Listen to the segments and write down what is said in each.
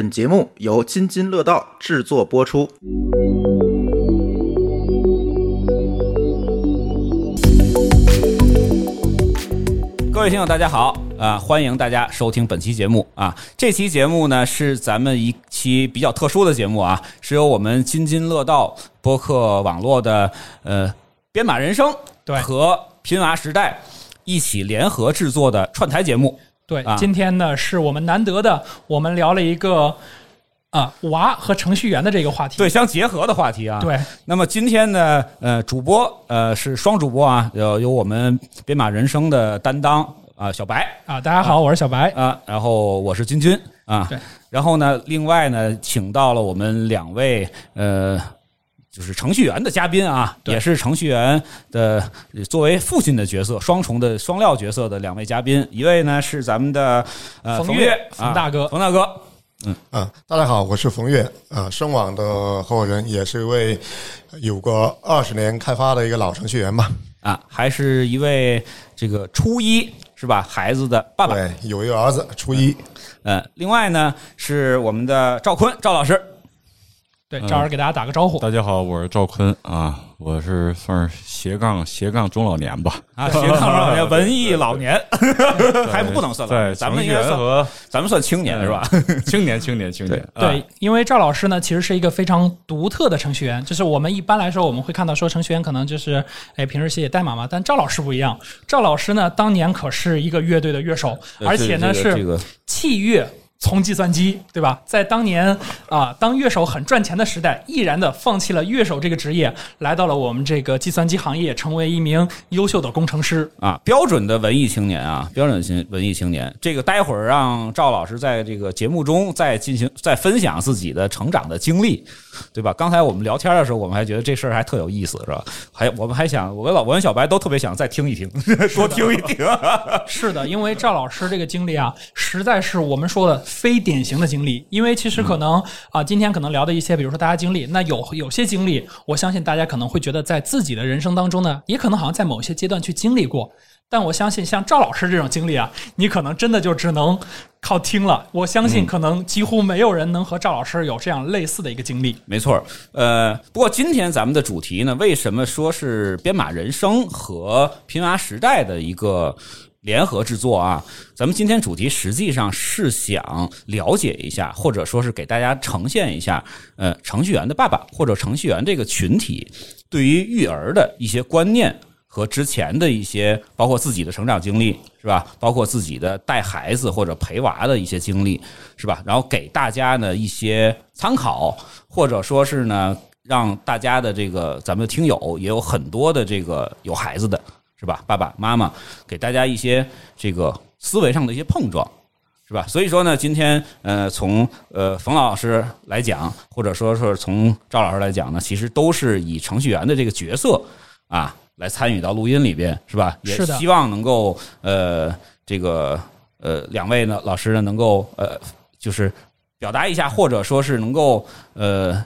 本节目由津津乐道制作播出。各位听友，大家好啊！欢迎大家收听本期节目啊！这期节目呢是咱们一期比较特殊的节目啊，是由我们津津乐道播客网络的呃编码人生对和拼娃时代一起联合制作的串台节目。对啊，今天呢是我们难得的，我们聊了一个啊娃和程序员的这个话题。对，相结合的话题啊。。对那么今天呢，呃，主播呃是双主播啊，有有我们编码人生的担当啊，小白啊，大家好，我是小白。啊，然后我是君君啊，对，然后呢，另外呢，请到了我们两位呃，就是程序员的嘉宾啊，也是程序员的呃作为父亲的角色，双重的双料角色的两位嘉宾，一位呢是咱们的呃冯岳冯大哥啊冯大哥，嗯啊，大家好，我是冯岳啊，声网的合伙人，也是一位有过二十年开发的一个老程序员吧。啊，还是一位这个初一是吧？孩子的爸爸。对，有一个儿子，初一。呃，另外呢是我们的赵坤赵老师。对，赵老师给大家打个招呼。大家好，我是赵坤啊，我是算是斜杠斜杠中老年吧，啊，斜杠老年 文艺老年，还不能算老在年，咱们应该算，和咱们算青年是吧？青年青年青年，啊对，因为赵老师呢，其实是一个非常独特的程序员。就是我们一般来说，我们会看到说程序员可能就是，哎，平时写写代码嘛。但赵老师不一样，赵老师呢，当年可是一个乐队的乐手，而且呢是这个这个器乐从计算机，对吧？在当年啊，当乐手很赚钱的时代，毅然的放弃了乐手这个职业，来到了我们这个计算机行业，成为一名优秀的工程师。啊，标准的文艺青年啊，标准型文艺青年。这个待会儿让赵老师在这个节目中再进行再分享自己的成长的经历，对吧？刚才我们聊天的时候，我们还觉得这事儿还特有意思，是吧？还我们还想，我跟老我跟小白都特别想再听一听，多听一听。是的，因为赵老师这个经历啊，实在是我们说的非典型的经历。因为其实可能啊、今天可能聊的一些，比如说大家经历，那有有些经历，我相信大家可能会觉得在自己的人生当中呢，也可能好像在某些阶段去经历过。但我相信，像赵老师这种经历啊，你可能真的就只能靠听了。我相信，可能几乎没有人能和赵老师有这样类似的一个经历。没错，呃，不过今天咱们的主题呢，为什么说是编码人生和拼娃时代的一个联合制作啊？咱们今天主题实际上是想了解一下，或者说是给大家呈现一下，呃，程序员的爸爸或者程序员这个群体对于育儿的一些观念。和之前的一些，包括自己的成长经历，是吧？包括自己的带孩子或者陪娃的一些经历，是吧？然后给大家呢一些参考，或者说是呢，让大家的这个咱们的听友也有很多的这个有孩子的，是吧？爸爸妈妈给大家一些这个思维上的一些碰撞。是吧？所以说呢，今天呃，从呃冯老师来讲，或者说是从赵老师来讲呢，其实都是以程序员的这个角色啊来参与到录音里边，是吧？也是希望能够呃这个呃两位呢老师呢能够呃就是表达一下，或者说是能够呃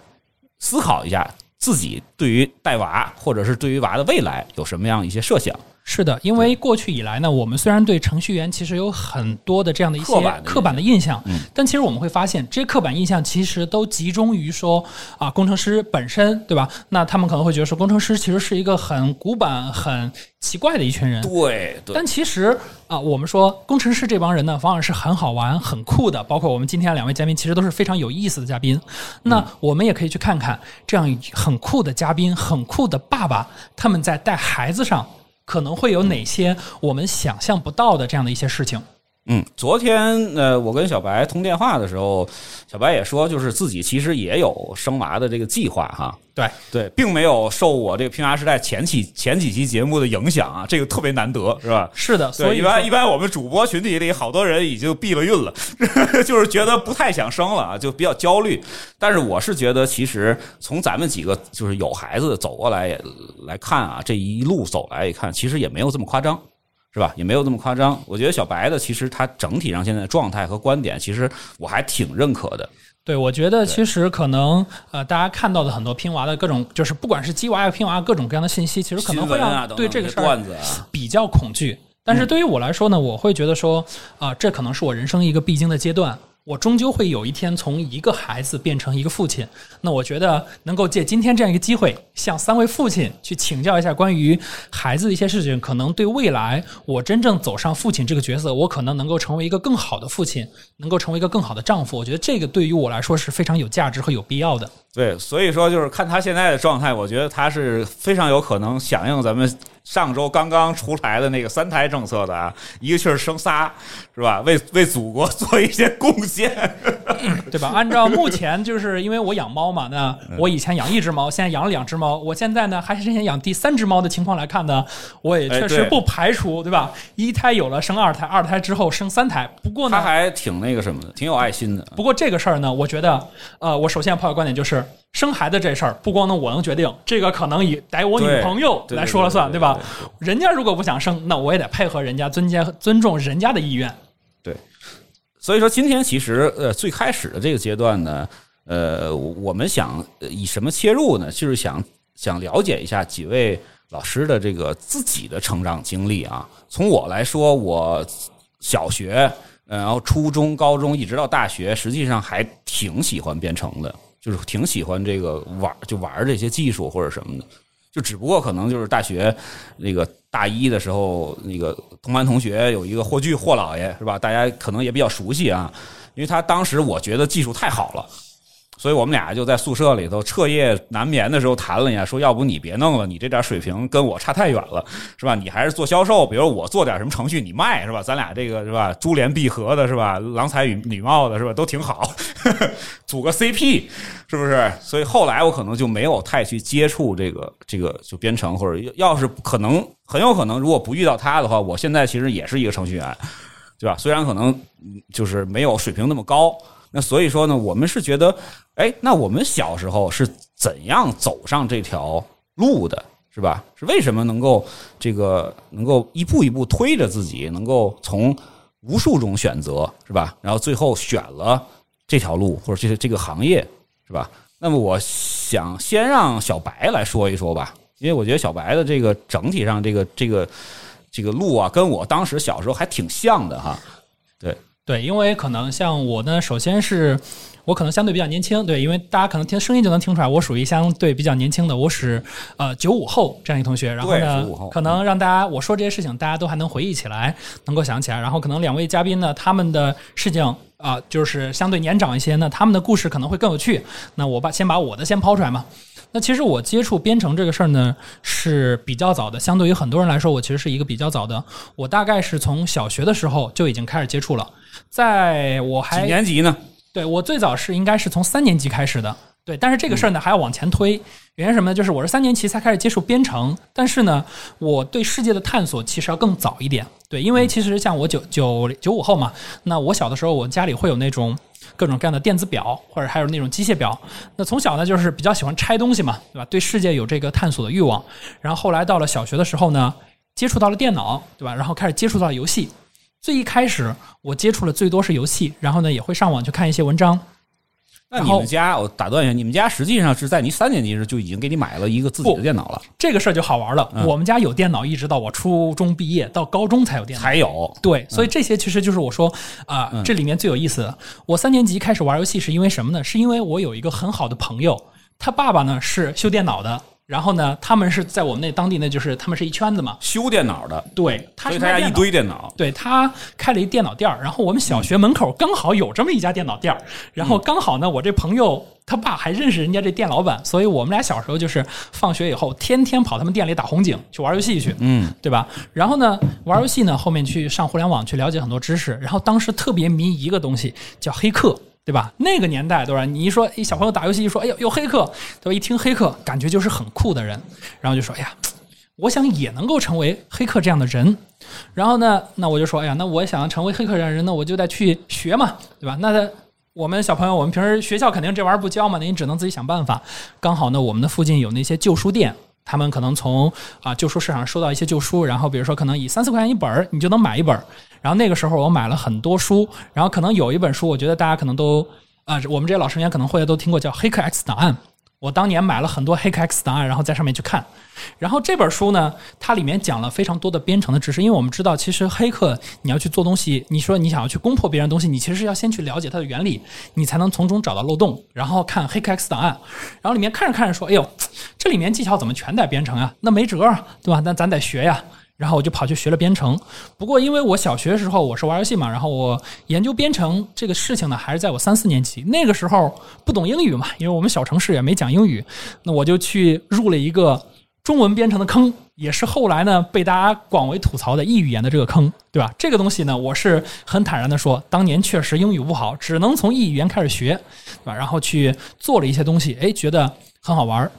思考一下自己对于带娃或者是对于娃的未来有什么样一些设想。是的，因为过去以来呢，我们虽然对程序员其实有很多的这样的一些刻板的印象但其实我们会发现，这些刻板印象其实都集中于说啊，工程师本身，对吧？那他们可能会觉得说，工程师其实是一个很古板、很奇怪的一群人。对对但其实啊，我们说工程师这帮人呢，反而是很好玩、很酷的。包括我们今天两位嘉宾，其实都是非常有意思的嘉宾。那我们也可以去看看这样很酷的嘉宾、很酷的爸爸，他们在带孩子上可能会有哪些我们想象不到的这样的一些事情。嗯，昨天呃，我跟小白通电话的时候，小白也说，就是自己其实也有生娃的这个计划哈。对对，并没有受我这个拼娃时代前期前几期节目的影响啊，这个特别难得，是吧？是的，所，以一般一般我们主播群体里好多人已经避了孕了，就是觉得不太想生了啊，就比较焦虑。但是我是觉得，其实从咱们几个就是有孩子走过来也来看啊，这一路走来一看，其实也没有这么夸张。是吧？也没有这么夸张。我觉得小白的其实他整体上现在的状态和观点，其实我还挺认可的。对，我觉得其实可能呃，大家看到的很多拼娃的各种，就是不管是鸡娃呀、拼娃各种各样的信息，其实可能会让对这个事儿比较恐惧。但是对于我来说呢，我会觉得说啊、这可能是我人生一个必经的阶段。我终究会有一天从一个孩子变成一个父亲。那我觉得能够借今天这样一个机会，向三位父亲去请教一下关于孩子的一些事情，可能对未来我真正走上父亲这个角色，我可能能够成为一个更好的父亲，能够成为一个更好的丈夫。我觉得这个对于我来说是非常有价值和有必要的。对，所以说就是看他现在的状态，我觉得他是非常有可能响应咱们上周刚刚出台的那个三胎政策的啊，一个气儿生仨，是吧？为为祖国做一些贡献，对吧？按照目前就是因为我养猫嘛，那我以前养一只猫，现在养了两只猫，我现在呢还是想养第三只猫的情况来看呢，我也确实不排除，对吧？一胎有了生二胎，二胎之后生三胎。不过呢，他还挺那个什么的，挺有爱心的。不过这个事儿呢，我觉得，呃，我首先抛个观点就是，生孩子这事儿不光能我能决定，这个可能以得我女朋友来说了算，对对吧？人家如果不想生，那我也得配合人家，尊监尊重人家的意愿。对所以说，今天其实呃最开始的这个阶段呢，呃，我们想呃以什么切入呢？就是想想了解一下几位老师的这个自己的成长经历啊。从我来说，我小学，呃然后初中、高中一直到大学，实际上还挺喜欢编程的，就是挺喜欢这个玩就玩这些技术或者什么的。就只不过可能就是大学那个大一的时候，那个同班同学有一个霍炬霍老爷是吧？大家可能也比较熟悉啊，因为他当时我觉得技术太好了。所以我们俩就在宿舍里头彻夜难眠的时候谈了一下，说要不你别弄了，你这点水平跟我差太远了，是吧？你还是做销售，比如我做点什么程序你卖，是吧？咱俩这个是吧？珠联璧合的是吧？郎才女女貌的是吧？都挺好，组个 CP 是不是？所以后来我可能就没有太去接触这个这个就编程，或者要是可能很有可能，如果不遇到他的话，我现在其实也是一个程序员，对吧？虽然可能就是没有水平那么高，那所以说呢，我们是觉得，哎，那我们小时候是怎样走上这条路的，是吧？是为什么能够这个能够一步一步推着自己，能够从无数种选择，是吧？然后最后选了这条路或者这这个行业，是吧？那么我想先让小白来说一说吧，因为我觉得小白的这个整体上这个这个这个路啊，跟我当时小时候还挺像的哈。对，因为可能像我呢，首先是我可能相对比较年轻，对，因为大家可能听声音就能听出来，我属于相对比较年轻的，我是呃九五后这样一个同学，然后呢95后，可能让大家我说这些事情，大家都还能回忆起来，能够想起来，然后可能两位嘉宾呢，他们的事情啊、就是相对年长一些，那他们的故事可能会更有趣。那我把先把我的先抛出来嘛。那其实我接触编程这个事儿呢是比较早的，相对于很多人来说，我其实是一个比较早的。我大概是从小学的时候就已经开始接触了，在我还几年级呢？对我最早是应该是从三年级开始的，对，但是这个事儿呢还要往前推，原因是什么呢？就是我是三年级才开始接触编程，但是呢，我对世界的探索其实要更早一点，对，因为其实像我九九九五后嘛，那我小的时候我家里会有那种。各种各样的电子表，或者还有那种机械表。那从小呢，就是比较喜欢拆东西嘛，对吧？对世界有这个探索的欲望。然后后来到了小学的时候呢，接触到了电脑，对吧？然后开始接触到了游戏。最一开始我接触的最多是游戏，然后呢也会上网去看一些文章。那你们家，我打断一下，你们家实际上是在你三年级时就已经给你买了一个自己的电脑了，这个事儿就好玩了。嗯我们家有电脑，一直到我初中毕业，到高中才有电脑。才有。对，所以这些其实就是我说啊、嗯这里面最有意思的。我三年级开始玩游戏是因为什么呢？是因为我有一个很好的朋友，他爸爸呢是修电脑的，然后呢他们是在我们那当地那，就是他们是一圈子嘛。修电脑的，对，他所以他家一堆电脑。对他开了一电脑店儿，然后我们小学门口刚好有这么一家电脑店儿，然后刚好呢，我这朋友他爸还认识人家这店老板，所以我们俩小时候就是放学以后天天跑他们店里打红警去玩游戏去，嗯，对吧？然后呢，玩游戏呢，后面去上互联网去了解很多知识，然后当时特别迷一个东西叫黑客。对吧？那个年代，对吧？你一说一小朋友打游戏，一说哎呦有黑客，对吧？一听黑客，感觉就是很酷的人，然后就说哎呀，我想也能够成为黑客这样的人。然后呢，那我就说，哎呀，那我想成为黑客这样的人，那我就得去学嘛，对吧？那他我们小朋友，我们平时学校肯定这玩意儿不教嘛，那你只能自己想办法。刚好呢，我们的附近有那些旧书店。他们可能从啊旧书市场收到一些旧书，然后比如说可能以三四块钱一本儿，你就能买一本儿。然后那个时候我买了很多书，然后可能有一本书，我觉得大家可能都啊、我们这些老成员可能会都听过，叫《黑客 X 档案》。我当年买了很多黑客 X 档案，然后在上面去看。然后这本书呢，它里面讲了非常多的编程的知识，因为我们知道，其实黑客你要去做东西，你说你想要去攻破别人东西，你其实是要先去了解它的原理，你才能从中找到漏洞，然后看黑客 X 档案，然后里面看着看着说，哎呦，这里面技巧怎么全在编程啊？那没辙啊，对吧？那咱得学呀。然后我就跑去学了编程。不过因为我小学的时候我是玩游戏嘛，然后我研究编程这个事情呢，还是在我三四年级那个时候不懂英语嘛，因为我们小城市也没讲英语，那我就去入了一个中文编程的坑，也是后来呢被大家广为吐槽的异语言的这个坑，对吧？这个东西呢，我是很坦然的说，当年确实英语不好，只能从异语言开始学，对吧？然后去做了一些东西，哎，觉得很好玩。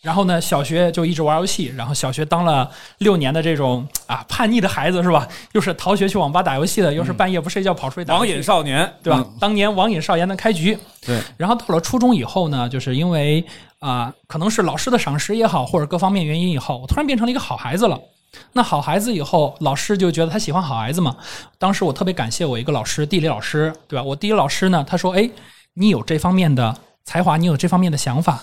然后呢，小学就一直玩游戏，然后小学当了六年的这种啊叛逆的孩子是吧？又是逃学去网吧打游戏的，又是半夜不睡觉跑出去打网瘾少年，对吧？嗯？当年网瘾少年的开局，对。然后到了初中以后呢，就是因为啊、可能是老师的赏识也好，或者各方面原因以后，我突然变成了一个好孩子了。那好孩子以后，老师就觉得他喜欢好孩子嘛。当时我特别感谢我一个老师，地理老师，对吧？我地理老师呢，他说：“哎，你有这方面的才华，你有这方面的想法。”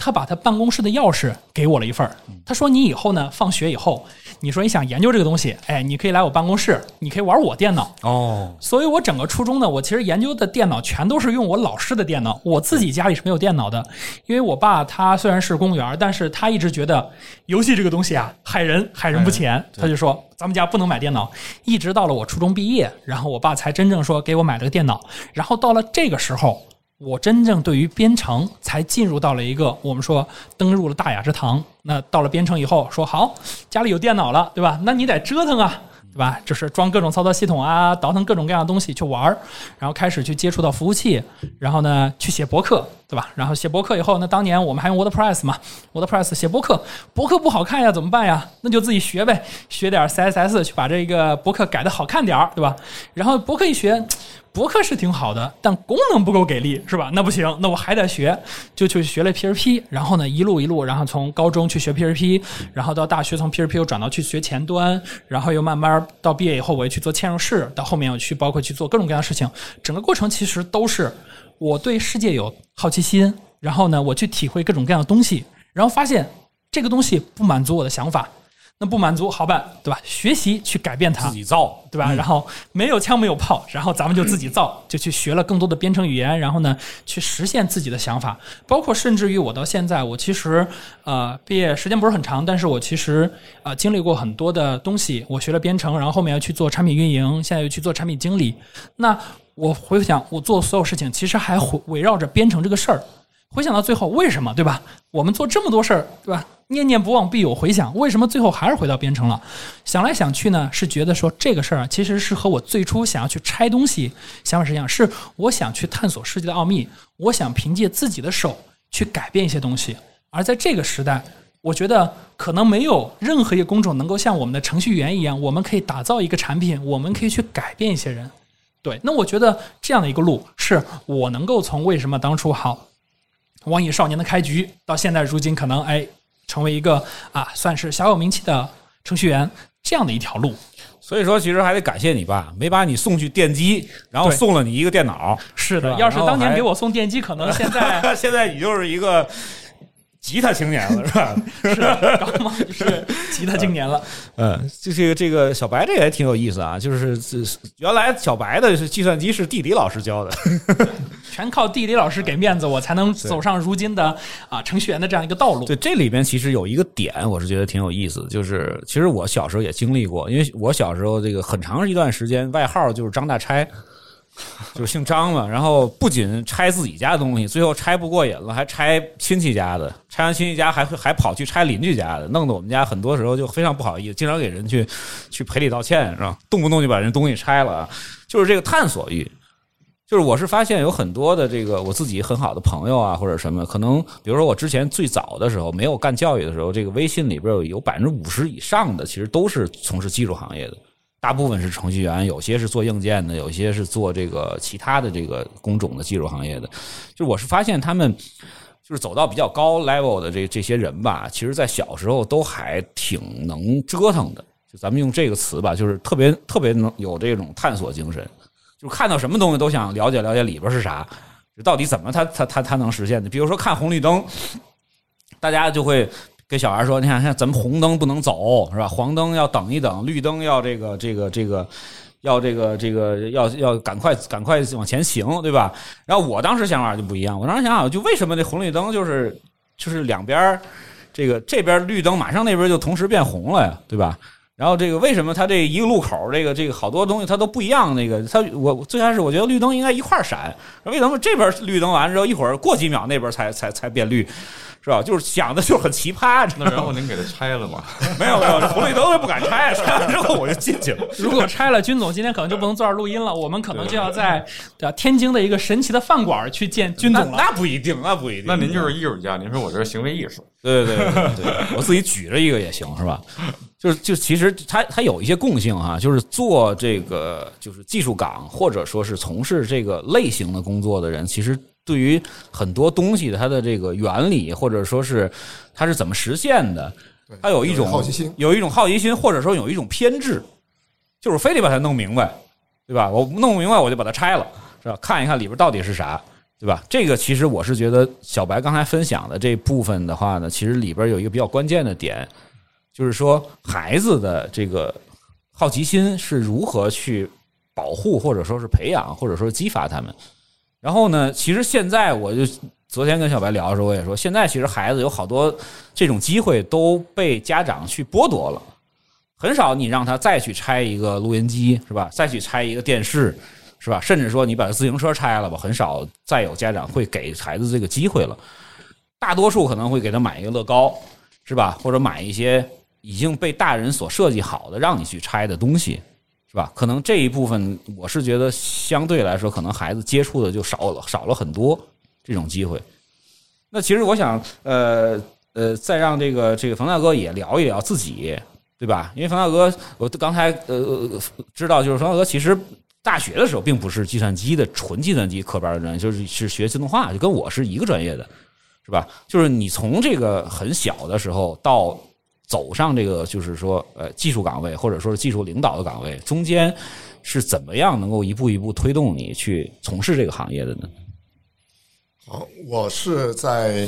他把他办公室的钥匙给我了一份儿他说：“你以后呢，放学以后，你说你想研究这个东西，哎，你可以来我办公室，你可以玩我电脑。”哦，所以我整个初中呢，我其实研究的电脑全都是用我老师的电脑，我自己家里是没有电脑的，因为我爸他虽然是公务员，但是他一直觉得游戏这个东西啊害人，害人不浅，他就说咱们家不能买电脑。一直到了我初中毕业，然后我爸才真正说给我买了个电脑，然后到了这个时候。我真正对于编程才进入到了一个我们说登入了大雅之堂。那到了编程以后，说好家里有电脑了，对吧？那你得折腾啊，对吧？就是装各种操作系统啊，倒腾各种各样的东西去玩儿，然后开始去接触到服务器，然后呢去写博客，对吧？然后写博客以后，那当年我们还用 WordPress 嘛，WordPress 写博客，博客不好看呀，怎么办呀？那就自己学呗，学点 CSS 去把这个博客改的好看点儿，对吧？然后博客一学。博客是挺好的，但功能不够给力，是吧？那不行，那我还得学，就去学了 PHP，然后呢，一路一路，然后从高中去学 PHP，然后到大学从 PHP 又转到去学前端，然后又慢慢到毕业以后，我又去做嵌入式，到后面我去包括去做各种各样的事情，整个过程其实都是我对世界有好奇心，然后呢，我去体会各种各样的东西，然后发现这个东西不满足我的想法，那不满足好办，对吧？学习去改变它自，己造，对吧？然后没有枪没有炮，然后咱们就自己造，就去学了更多的编程语言，然后呢，去实现自己的想法。包括甚至于我到现在，我其实呃毕业时间不是很长，但是我其实呃经历过很多的东西。我学了编程，然后后面要去做产品运营，现在又去做产品经理。那我回想我做所有事情，其实还围围绕着编程这个事儿。回想到最后，为什么对吧？我们做这么多事儿，对吧？念念不忘必有回响，为什么最后还是回到编程了？想来想去呢，是觉得说这个事儿啊，其实是和我最初想要去拆东西想法是一样，是我想去探索世界的奥秘，我想凭借自己的手去改变一些东西。而在这个时代，我觉得可能没有任何一个工种能够像我们的程序员一样，我们可以打造一个产品，我们可以去改变一些人。对，那我觉得这样的一个路，是我能够从为什么当初好网瘾少年的开局，到现在如今可能哎成为一个啊算是小有名气的程序员这样的一条路。所以说其实还得感谢你爸，没把你送去电机，然后送了你一个电脑，是的，要是当年给我送电机，可能现在 现在你就是一个吉他青年了，是吧？是的高嘛是吉他青年了。嗯，这这个这个小白这个也挺有意思啊，就是这原来小白的是计算机是地理老师教的，全靠地理老师给面子，我才能走上如今的啊程序员的这样一个道路。对，这里边其实有一个点，我是觉得挺有意思，就是其实我小时候也经历过，因为我小时候这个很长一段时间外号就是张大拆，就姓张嘛，然后不仅拆自己家的东西，最后拆不过瘾了，还拆亲戚家的，拆完亲戚家还会还跑去拆邻居家的，弄得我们家很多时候就非常不好意思，经常给人去去赔礼道歉，是吧？动不动就把人东西拆了，就是这个探索欲。就是我是发现有很多的这个我自己很好的朋友啊，或者什么，可能比如说我之前最早的时候没有干教育的时候，这个微信里边有有百分之五十以上的其实都是从事技术行业的，大部分是程序员，有些是做硬件的，有些是做这个其他的这个工种的技术行业的。就我是发现他们就是走到比较高 level 的这这些人吧，其实在小时候都还挺能折腾的。就咱们用这个词吧，就是特别特别能有这种探索精神。就是看到什么东西都想了解了解里边是啥，到底怎么它它它它能实现的？比如说看红绿灯，大家就会给小孩说：“你看，像咱们红灯不能走，是吧？黄灯要等一等，绿灯要这个这个这个。”要这个这个要要赶快赶快往前行，对吧？然后我当时想法就不一样，我当时想法就为什么那红绿灯就是就是两边这个这边绿灯马上那边就同时变红了呀，对吧？然后这个为什么它这一个路口这个这个好多东西它都不一样？那个它我最开始我觉得绿灯应该一块闪，为什么这边绿灯完之后一会儿过几秒那边才才才变绿？是吧？就是想的就很奇葩，那然后您给他拆了吗？没 有没有，红绿灯不敢拆，拆完之后我就进去了。如果拆了，军总今天可能就不能坐这儿录音了，我们可能就要在对吧天津的一个神奇的饭馆去见军总了。那不一定，那不一定。那您就是艺术家，您说我这是行为艺术。对对对对对，我自己举着一个也行，是吧？就是就其实它它有一些共性啊，就是做这个就是技术岗或者说是从事这个类型的工作的人，其实。对于很多东西的它的这个原理，或者说是它是怎么实现的，它有一种好奇心，有一种好奇心，或者说有一种偏执，就是非得把它弄明白，对吧？我弄不明白，我就把它拆了，是吧？看一看里边到底是啥，对吧？这个其实我是觉得小白刚才分享的这部分的话呢，其实里边有一个比较关键的点，就是说孩子的这个好奇心是如何去保护，或者说是培养，或者说是激发他们。然后呢？其实现在我就昨天跟小白聊的时候，我也说，现在其实孩子有好多这种机会都被家长去剥夺了，很少你让他再去拆一个录音机，是吧？再去拆一个电视，是吧？甚至说你把自行车拆了吧，很少再有家长会给孩子这个机会了。大多数可能会给他买一个乐高，是吧？或者买一些已经被大人所设计好的让你去拆的东西。是吧？可能这一部分，我是觉得相对来说，可能孩子接触的就少了，少了很多这种机会。那其实我想，呃呃，再让这个这个冯大哥也聊一聊自己，对吧？因为冯大哥，我刚才呃知道，就是冯大哥其实大学的时候并不是计算机的纯计算机科班的人，就是是学自动化，就跟我是一个专业的，是吧？就是你从这个很小的时候到。走上这个就是说，呃，技术岗位或者说是技术领导的岗位，中间是怎么样能够一步一步推动你去从事这个行业的呢？好，我是在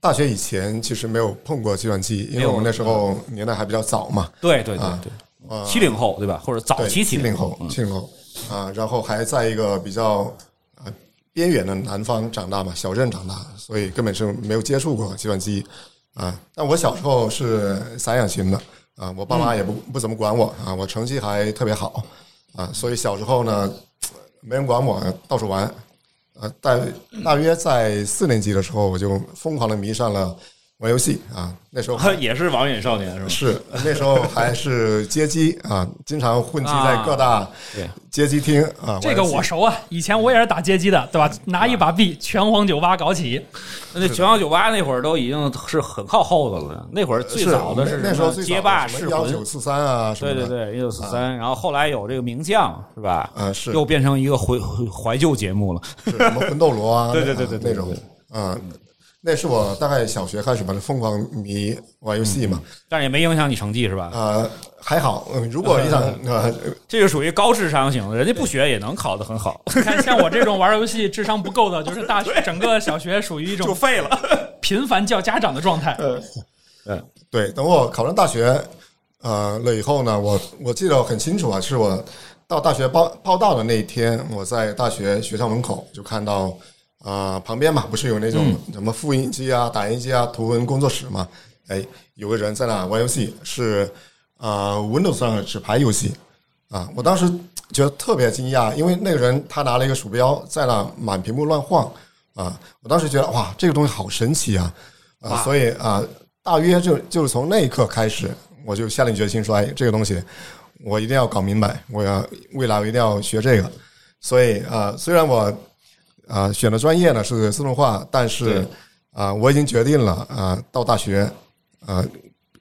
大学以前其实没有碰过计算机，因为我们那时候年代还比较早嘛。对对对对，七零后对吧？或者早期七零后，七零后啊，然后还在一个比较啊边远的南方长大嘛，小镇长大，所以根本是没有接触过计算机。啊，但我小时候是散养型的啊，我爸妈也不不怎么管我啊，我成绩还特别好啊，所以小时候呢，没人管我，到处玩啊。大大约在四年级的时候，我就疯狂的迷上了。玩游戏啊，那时候 也是网瘾少年是吧？是那时候还是街机啊，经常混迹在各大街机厅啊。这个我熟啊，以前我也是打街机的，对吧？拿一把币，拳皇九八搞起。那拳皇九八那会儿都已经是很靠后的了。那会儿最早的是那时候街霸是幺九四三啊，对对对，幺九四三。然后后来有这个名将是吧？啊，是又变成一个怀怀旧节目了，什么魂斗罗啊？对对对对，那种啊。那是我大概小学开始吧，疯狂迷玩游戏嘛，但是也没影响你成绩是吧？呃，还好。嗯，如果你想，这个属于高智商型的，人家不学也能考得很好。你 看，像我这种玩游戏智商不够的，就是大学整个小学属于一种就废了，频繁叫家长的状态。嗯，对。等我考上大学呃了以后呢，我我记得很清楚啊，是我到大学报报到的那一天，我在大学学校门口就看到。啊，旁边嘛，不是有那种什么复印机啊、打印机啊、图文工作室嘛？哎，有个人在那玩游戏，是啊，Windows 上的纸牌游戏啊。我当时觉得特别惊讶，因为那个人他拿了一个鼠标在那满屏幕乱晃啊。我当时觉得哇，这个东西好神奇啊啊！所以啊，大约就就是从那一刻开始，我就下定决心说，哎，这个东西我一定要搞明白，我要未来我一定要学这个。所以啊，虽然我。啊，选的专业呢是自动化，但是啊，我已经决定了啊，到大学啊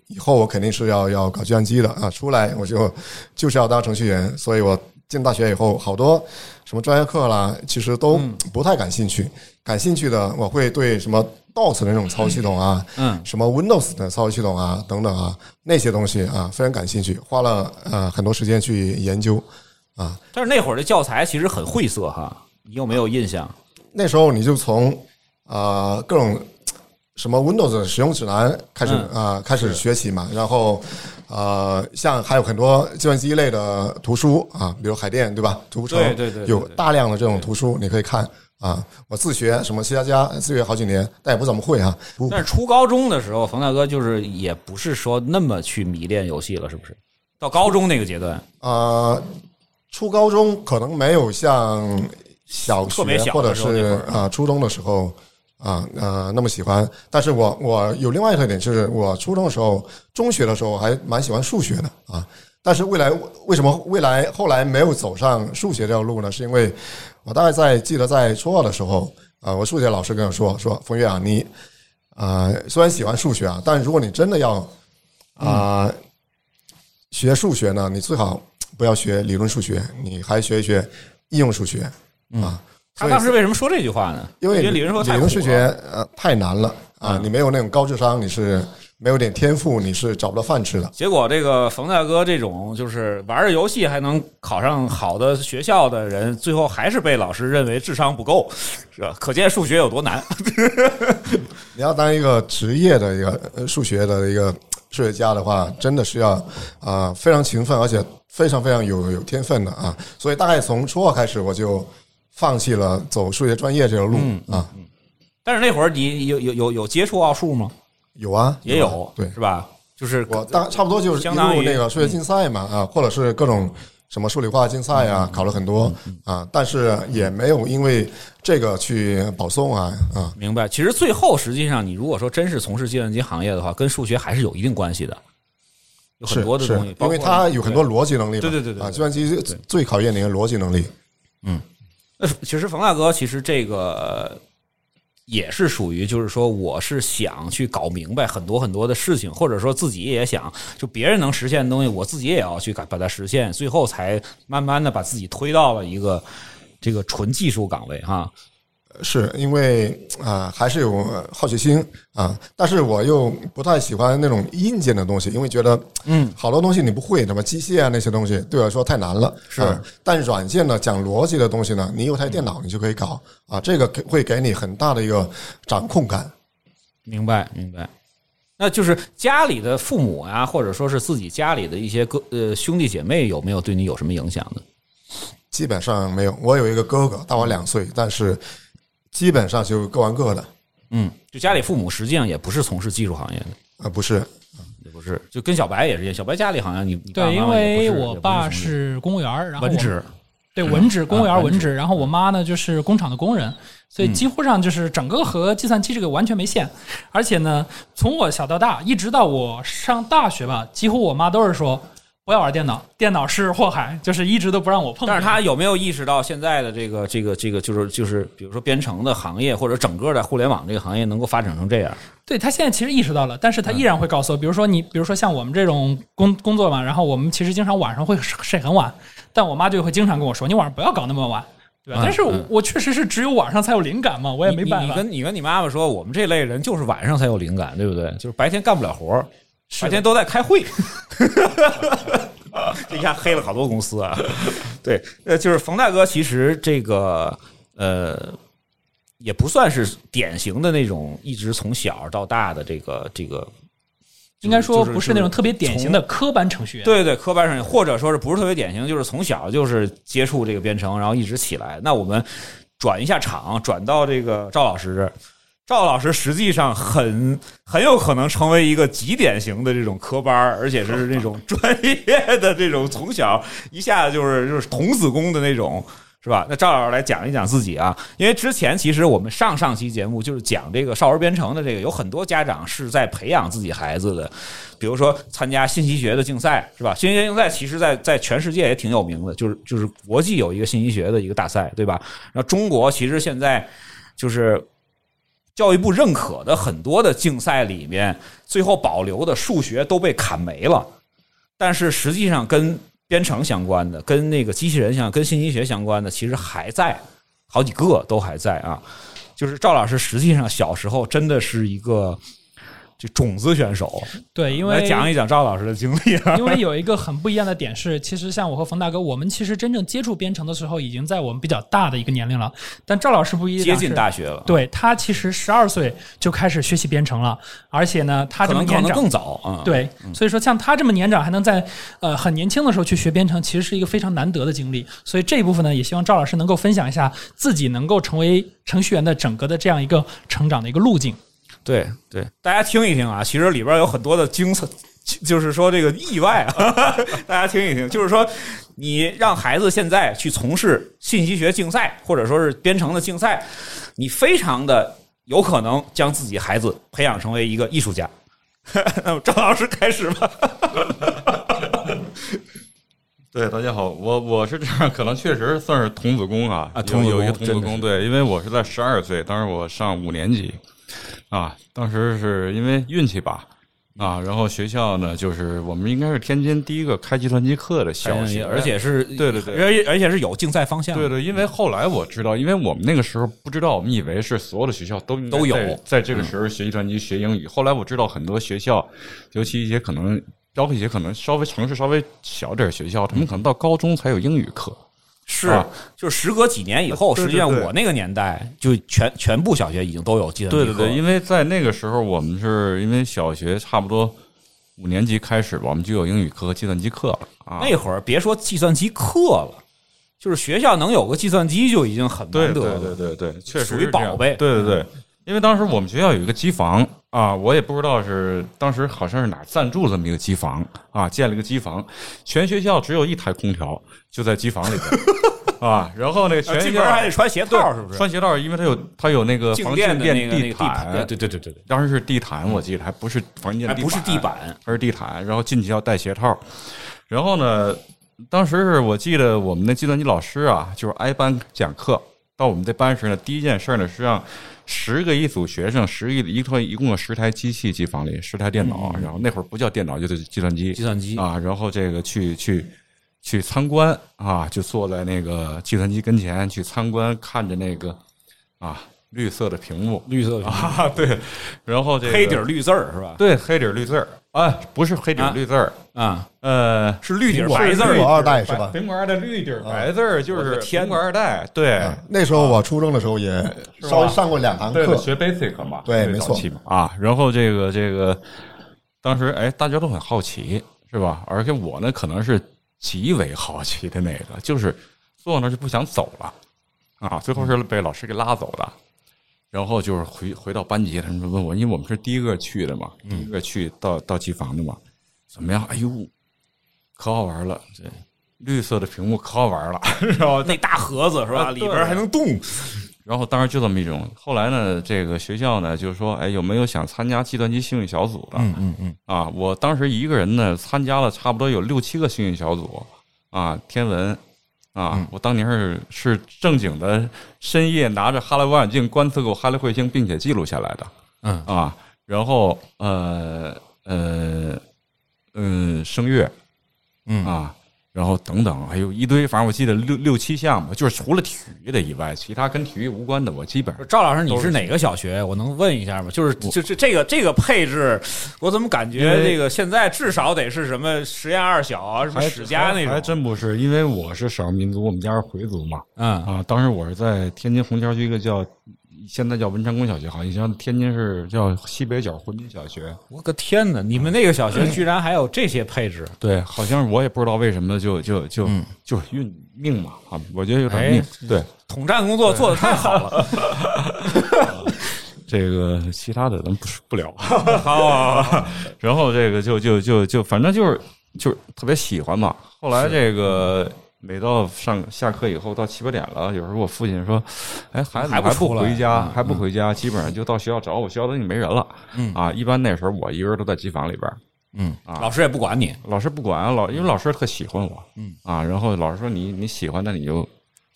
以后我肯定是要要搞计算机的啊，出来我就就是要当程序员，所以我进大学以后好多什么专业课啦，其实都不太感兴趣，感兴趣的我会对什么 DOS 的那种操作系统啊，嗯，什么 Windows 的操作系统啊等等啊那些东西啊非常感兴趣，花了呃很多时间去研究啊。但是那会儿的教材其实很晦涩哈。你有没有印象？那时候你就从啊、呃各种什么 Windows 的使用指南开始啊、嗯开始学习嘛，然后呃像还有很多计算机类的图书啊，比如海淀对吧？图书城对对对对有大量的这种图书你可以看啊。我自学什么 C 加加，自学好几年，但也不怎么会啊。但是初高中的时候，冯大哥就是也不是说那么去迷恋游戏了，是不是？到高中那个阶段，呃，初高中可能没有像小学或者是啊、呃初中的时候啊呃那么喜欢，但是我我有另外一个特点，就是我初中的时候、中学的时候我还蛮喜欢数学的啊。但是未来为什么未来后来没有走上数学这条路呢？是因为我大概在记得在初二的时候啊、我数学老师跟我说说冯月啊，你啊、虽然喜欢数学啊，但如果你真的要啊、学数学呢，你最好不要学理论数学，你还学一学应用数学啊。他当时为什么说这句话呢？因为觉得理论数学太理论数学呃太难了啊，嗯你没有那种高智商，你是没有点天赋，你是找不到饭吃的。结果这个冯大哥这种就是玩着游戏还能考上好的学校的人，最后还是被老师认为智商不够，是吧？可见数学有多难。你要当一个职业的一个呃数学的一个数学家的话，真的是要啊、非常勤奋，而且非常非常有有天分的啊。所以大概从初二开始，我就放弃了走数学专业这条路嗯啊。但是那会儿你有有有有接触奥数吗？有啊，也有，对是吧？就是我大差不多就是一相当于嗯路那个数学竞赛嘛啊，或者是各种什么数理化竞赛嗯啊，考了很多啊，但是也没有因为这个去保送啊啊。明白。其实最后实际上，你如果说真是从事计算机行业的话，跟数学还是有一定关系的，有很多的东西，因为它有很多逻辑能力嘛。对对对对对啊，计算机最最考验你的逻辑能力。其实冯大哥，其实这个也是属于，就是说，我是想去搞明白很多很多的事情，或者说自己也想，就别人能实现的东西，我自己也要去把把它实现，最后才慢慢的把自己推到了一个这个纯技术岗位哈。是因为啊、还是有呃好奇心啊，但是我又不太喜欢那种硬件的东西，因为觉得嗯，好多东西你不会，什么机械啊那些东西对我来说太难了。是啊但软件呢，讲逻辑的东西呢，你有台电脑你就可以搞啊，这个会给你很大的一个掌控感。明白，明白。那就是家里的父母啊，或者说是自己家里的一些哥呃兄弟姐妹，有没有对你有什么影响呢？基本上没有，我有一个哥哥大我两岁，但是基本上就各玩各的。嗯，就家里父母实际上也不是从事技术行业的，啊，不是。也不是，就跟小白也是一样。小白家里好像你你对，因为我爸是公务员，然后文职，对文职，公务员啊文职。文职，然后我妈呢就是工厂的工人，所以几乎上就是整个和计算机这个完全没线。而且呢，从我小到大，一直到我上大学吧，几乎我妈都是说不要玩电脑，电脑是祸害，就是一直都不让我碰。但是他有没有意识到现在的这个这个这个就是就是比如说编程的行业或者整个的互联网这个行业能够发展成这样？对他现在其实意识到了，但是他依然会告诉我，比如说你，比如说像我们这种工工作嘛，然后我们其实经常晚上会睡很晚，但我妈就会经常跟我说，你晚上不要搞那么晚，对但是我嗯我确实是只有晚上才有灵感嘛，我也没办你你法。跟你跟你妈妈说，我们这类人就是晚上才有灵感，对不对？就是白天干不了活儿，白天都在开会。这一下黑了好多公司啊！对，呃，就是冯大哥，其实这个呃，也不算是典型的那种一直从小到大的这个这个，应该说不是那种特别典型的科班程序员。对对，科班程序员，或者说是不是特别典型，就是从小就是接触这个编程，然后一直起来。那我们转一下场，转到这个赵老师这儿。赵老师实际上很很有可能成为一个极典型的这种科班儿，而且是那种专业的这种从小一下子就是就是童子功的那种，是吧？那赵老师来讲一讲自己啊，因为之前其实我们上上期节目就是讲这个少儿编程的这个，有很多家长是在培养自己孩子的，比如说参加信息学的竞赛，是吧？信息学竞赛其实在在全世界也挺有名的，就是就是国际有一个信息学的一个大赛，对吧？然后中国其实现在就是教育部认可的很多的竞赛里面，最后保留的数学都被砍没了，但是实际上跟编程相关的、跟那个机器人相、跟信息学相关的，其实还在，好几个都还在啊。就是赵老师实际上小时候真的是一个这种子选手，对，因来为讲一讲赵老师的经历啊。因为有一个很不一样的点是，其实像我和冯大哥，我们其实真正接触编程的时候，已经在我们比较大的一个年龄了。但赵老师不一样，接近大学了，对他其实十二岁就开始学习编程了，而且呢，他可这么年长更。早啊。对，所以说像他这么年长，还能在呃很年轻的时候去学编程，其实是一个非常难得的经历。所以这一部分呢，也希望赵老师能够分享一下自己能够成为程序员的整个的这样一个成长的一个路径。对对，大家听一听啊，其实里边有很多的精彩，就是说这个意外啊，大家听一听，就是说你让孩子现在去从事信息学竞赛，或者说是编程的竞赛，你非常的有可能将自己孩子培养成为一个艺术家。那么张老师开始吧。对，大家好，我我是这样，可能确实算是童子功啊，有啊童子功有一个童子功，对，因为我是在十二岁，当时我上五年级，啊，当时是因为运气吧，啊，然后学校呢，就是我们应该是天津第一个开计算机课的小学，而且是对对对而且而且是有竞赛方向，对对，因为后来我知道，因为我们那个时候不知道，我们以为是所有的学校都都有在在这个时候学计算机、学英语。后来我知道很多学校，尤其一些可能包括一些可能稍微城市稍微小点儿学校，他们可能到高中才有英语课。是啊，就是时隔几年以后，对对实际上我那个年代就全全部小学已经都有计算机课对对对，因为在那个时候，我们是因为小学差不多五年级开始吧，我们就有英语课和计算机课了啊。那会儿别说计算机课了，就是学校能有个计算机就已经很对对难得了。对对对，确实属于宝贝对对对，因为当时我们学校有一个机房啊，我也不知道是当时好像是哪儿赞助这么一个机房啊，建了一个机房，全学校只有一台空调，就在机房里边啊。然后那个全进学校还得穿鞋套，是不是？穿鞋套，因为它有它有那个静防静电的那个地毯，对对对对对，当时是地毯，我记得还不是防静电，还不是地板，而是地毯。然后进去要戴鞋套。然后呢，当时是我记得我们那计算机老师啊，就是挨班讲课。到我们这班时呢，第一件事呢是让十个一组学生，十一一套一共有十台机器机房里，十台电脑。然后那会儿不叫电脑，就是计算机。计算机啊，然后这个去去去参观啊，就坐在那个计算机跟前去参观，看着那个啊绿色的屏幕，绿色的啊，对，然后这个黑底儿绿字儿是吧？对黑底儿绿字儿，啊，不是黑底儿绿字儿，啊，呃，是绿底白字儿。苹果二代是吧？苹果二代绿底儿白字儿就是天。苹果二代，对，那时候我初中的时候也稍微上过两堂课，对学 basic 嘛，对没错。啊。然后这个这个，当时哎，大家都很好奇，是吧？而且我呢，可能是极为好奇的那个，就是坐那儿就不想走了。啊，最后是被老师给拉走的。然后就是回回到班级，他们问我，因为我们是第一个去的嘛，第一个去到到机房的嘛，怎么样？哎呦，可好玩了，这绿色的屏幕可好玩了，然 后那大盒子是吧？啊里边还能动。然后当时就这么一种。后来呢，这个学校呢，就是说，哎，有没有想参加计算机幸运小组的？嗯嗯嗯，啊，我当时一个人呢，参加了差不多有六七个幸运小组啊，天文啊，我当年是是正经的深夜拿着哈雷望远镜观测过哈雷彗星，并且记录下来的。嗯啊，然后呃呃嗯，声乐，嗯啊。然后等等，还有一堆，反正我记得六六七项吧，就是除了体育的以外，其他跟体育无关的，我基本上赵老师，你是哪个小学？我能问一下吗？就是就是这个这个配置，我怎么感觉这个现在至少得是什么实验二小啊，什么史家那种还种？真不是，因为我是少数民族，我们家是回族嘛。嗯啊，当时我是在天津红桥区一个叫现在叫文昌宫小学，好像以前天津市叫西北角回民小学。我个天哪！你们那个小学居然还有这些配置？对，好像我也不知道为什么就就就、就运命嘛啊，我觉得有点命。哎对，统战工作做的太好了。这个其他的咱不说不聊。好啊，然后这个就就就就反正就是就是特别喜欢嘛。后来这个每到上下课以后到七八点了，有时候我父亲说：“哎，孩子还不回家，嗯还不回家，基本上就到学校找我，学校都已经没人了。”嗯啊，一般那时候我一个人都在机房里边儿。嗯啊，老师也不管你。老师不管啊，老因为老师特喜欢我，嗯啊，然后老师说你你喜欢那你就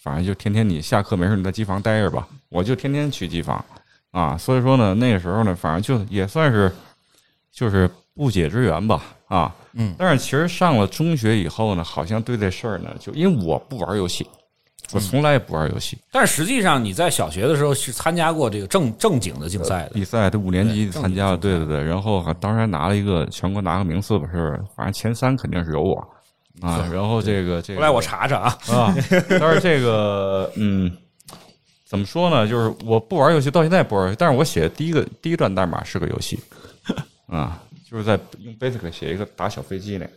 反正就天天你下课没事你在机房待着吧，我就天天去机房啊，所以说呢那个时候呢，反正就也算是就是不解之缘吧啊，嗯。但是其实上了中学以后呢，好像对这事儿呢，就因为我不玩游戏我从来也不玩游戏。但是实际上你在小学的时候是参加过这个正正经的竞赛的，比赛，他五年级参加了，对对对，然后还当时还拿了一个全国拿个名次吧，是反正前三肯定是有我。啊。然后这个这个，后来我查查啊，啊，但是这个 嗯，怎么说呢？就是我不玩游戏，到现在不玩游戏，但是我写的第一个第一段代码是个游戏。啊，就是在用 Basic 写一个打小飞机那个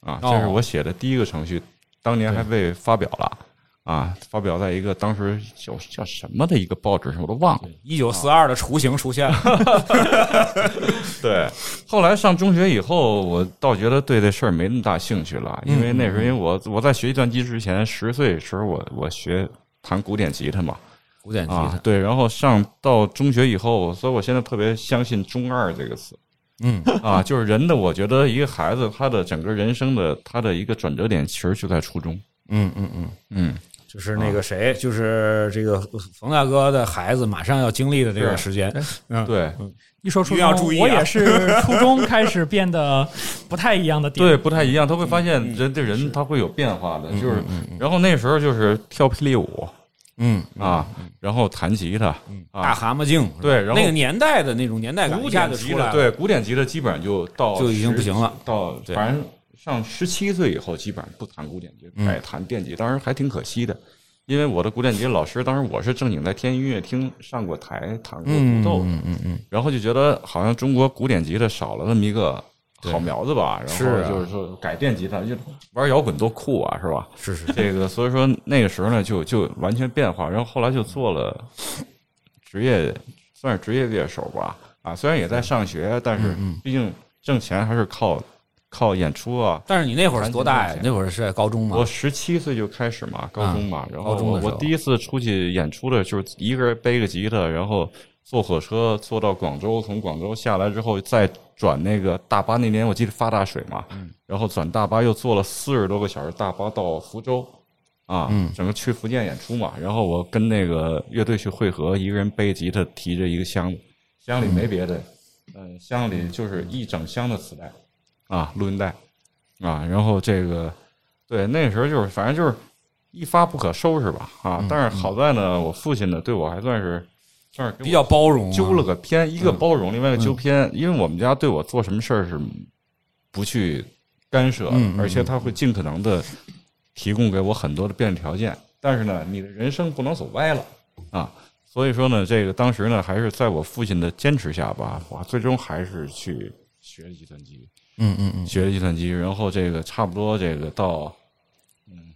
啊，这是哦我写的第一个程序，当年还被发表了。啊，发表在一个当时叫叫什么的一个报纸上，我都忘了。一九四二的雏形出现了，对，后来上中学以后，我倒觉得对这事儿没那么大兴趣了，因为那时候因为我我在学计算机之前，十岁时候我我学弹古典吉他嘛，古典吉他，，啊对，然后上到中学以后，所以我现在特别相信“中二”这个词。嗯。啊，就是人的，我觉得一个孩子他的整个人生的他的一个转折点，其实就在初中。嗯嗯嗯，嗯，就是那个谁，就是这个冯大哥的孩子马上要经历的这段时间，对一说初中，要注意啊我也是初中开始变得不太一样的点。对，不太一样，他会发现人这人他会有变化的，就是，然后那时候就是跳霹雳舞嗯，啊，然后弹吉他大啊，蛤蟆镜，对然后那个年代的那种年代感古一下典吉就出来了，他对古典吉他基本上就到就已经不行了到对反正上十七岁以后基本上不弹古典吉他，改弹电吉，当时还挺可惜的。因为我的古典吉他老师，当时我是正经在天音乐厅上过台弹过独奏，嗯嗯嗯，然后就觉得好像中国古典吉他少了那么一个好苗子吧，然后就是说改变吉他就玩摇滚多酷啊，是吧？是是，这个所以说那个时候呢，就就完全变化，然后后来就做了职业，算是职业乐手吧。啊，虽然也在上学，但是毕竟挣钱还是靠靠演出啊。但是你那会儿是多大呀那会儿是在高中吗？我十七岁就开始嘛，高中嘛，然后我我第一次出去演出的就是一个人背个吉他，然后坐火车坐到广州，从广州下来之后再转那个大巴。那年我记得发大水嘛，然后转大巴又坐了四十多个小时大巴到福州，啊，整个去福建演出嘛。然后我跟那个乐队去会合，一个人背吉他，提着一个箱子，箱里没别的，嗯，箱里就是一整箱的磁带啊，录音带啊，然后这个对那时候就是反正就是一发不可收拾吧啊。但是好在呢，我父亲呢对我还算是算是比较包容啊，揪了个偏，一个包容，另外一个揪偏，因为我们家对我做什么事儿是不去干涉，而且他会尽可能的提供给我很多的便利条件。但是呢，你的人生不能走歪了啊。所以说呢，这个当时呢，还是在我父亲的坚持下吧，我最终还是去学了计算机，嗯嗯嗯，学了计算机，然后这个差不多这个到嗯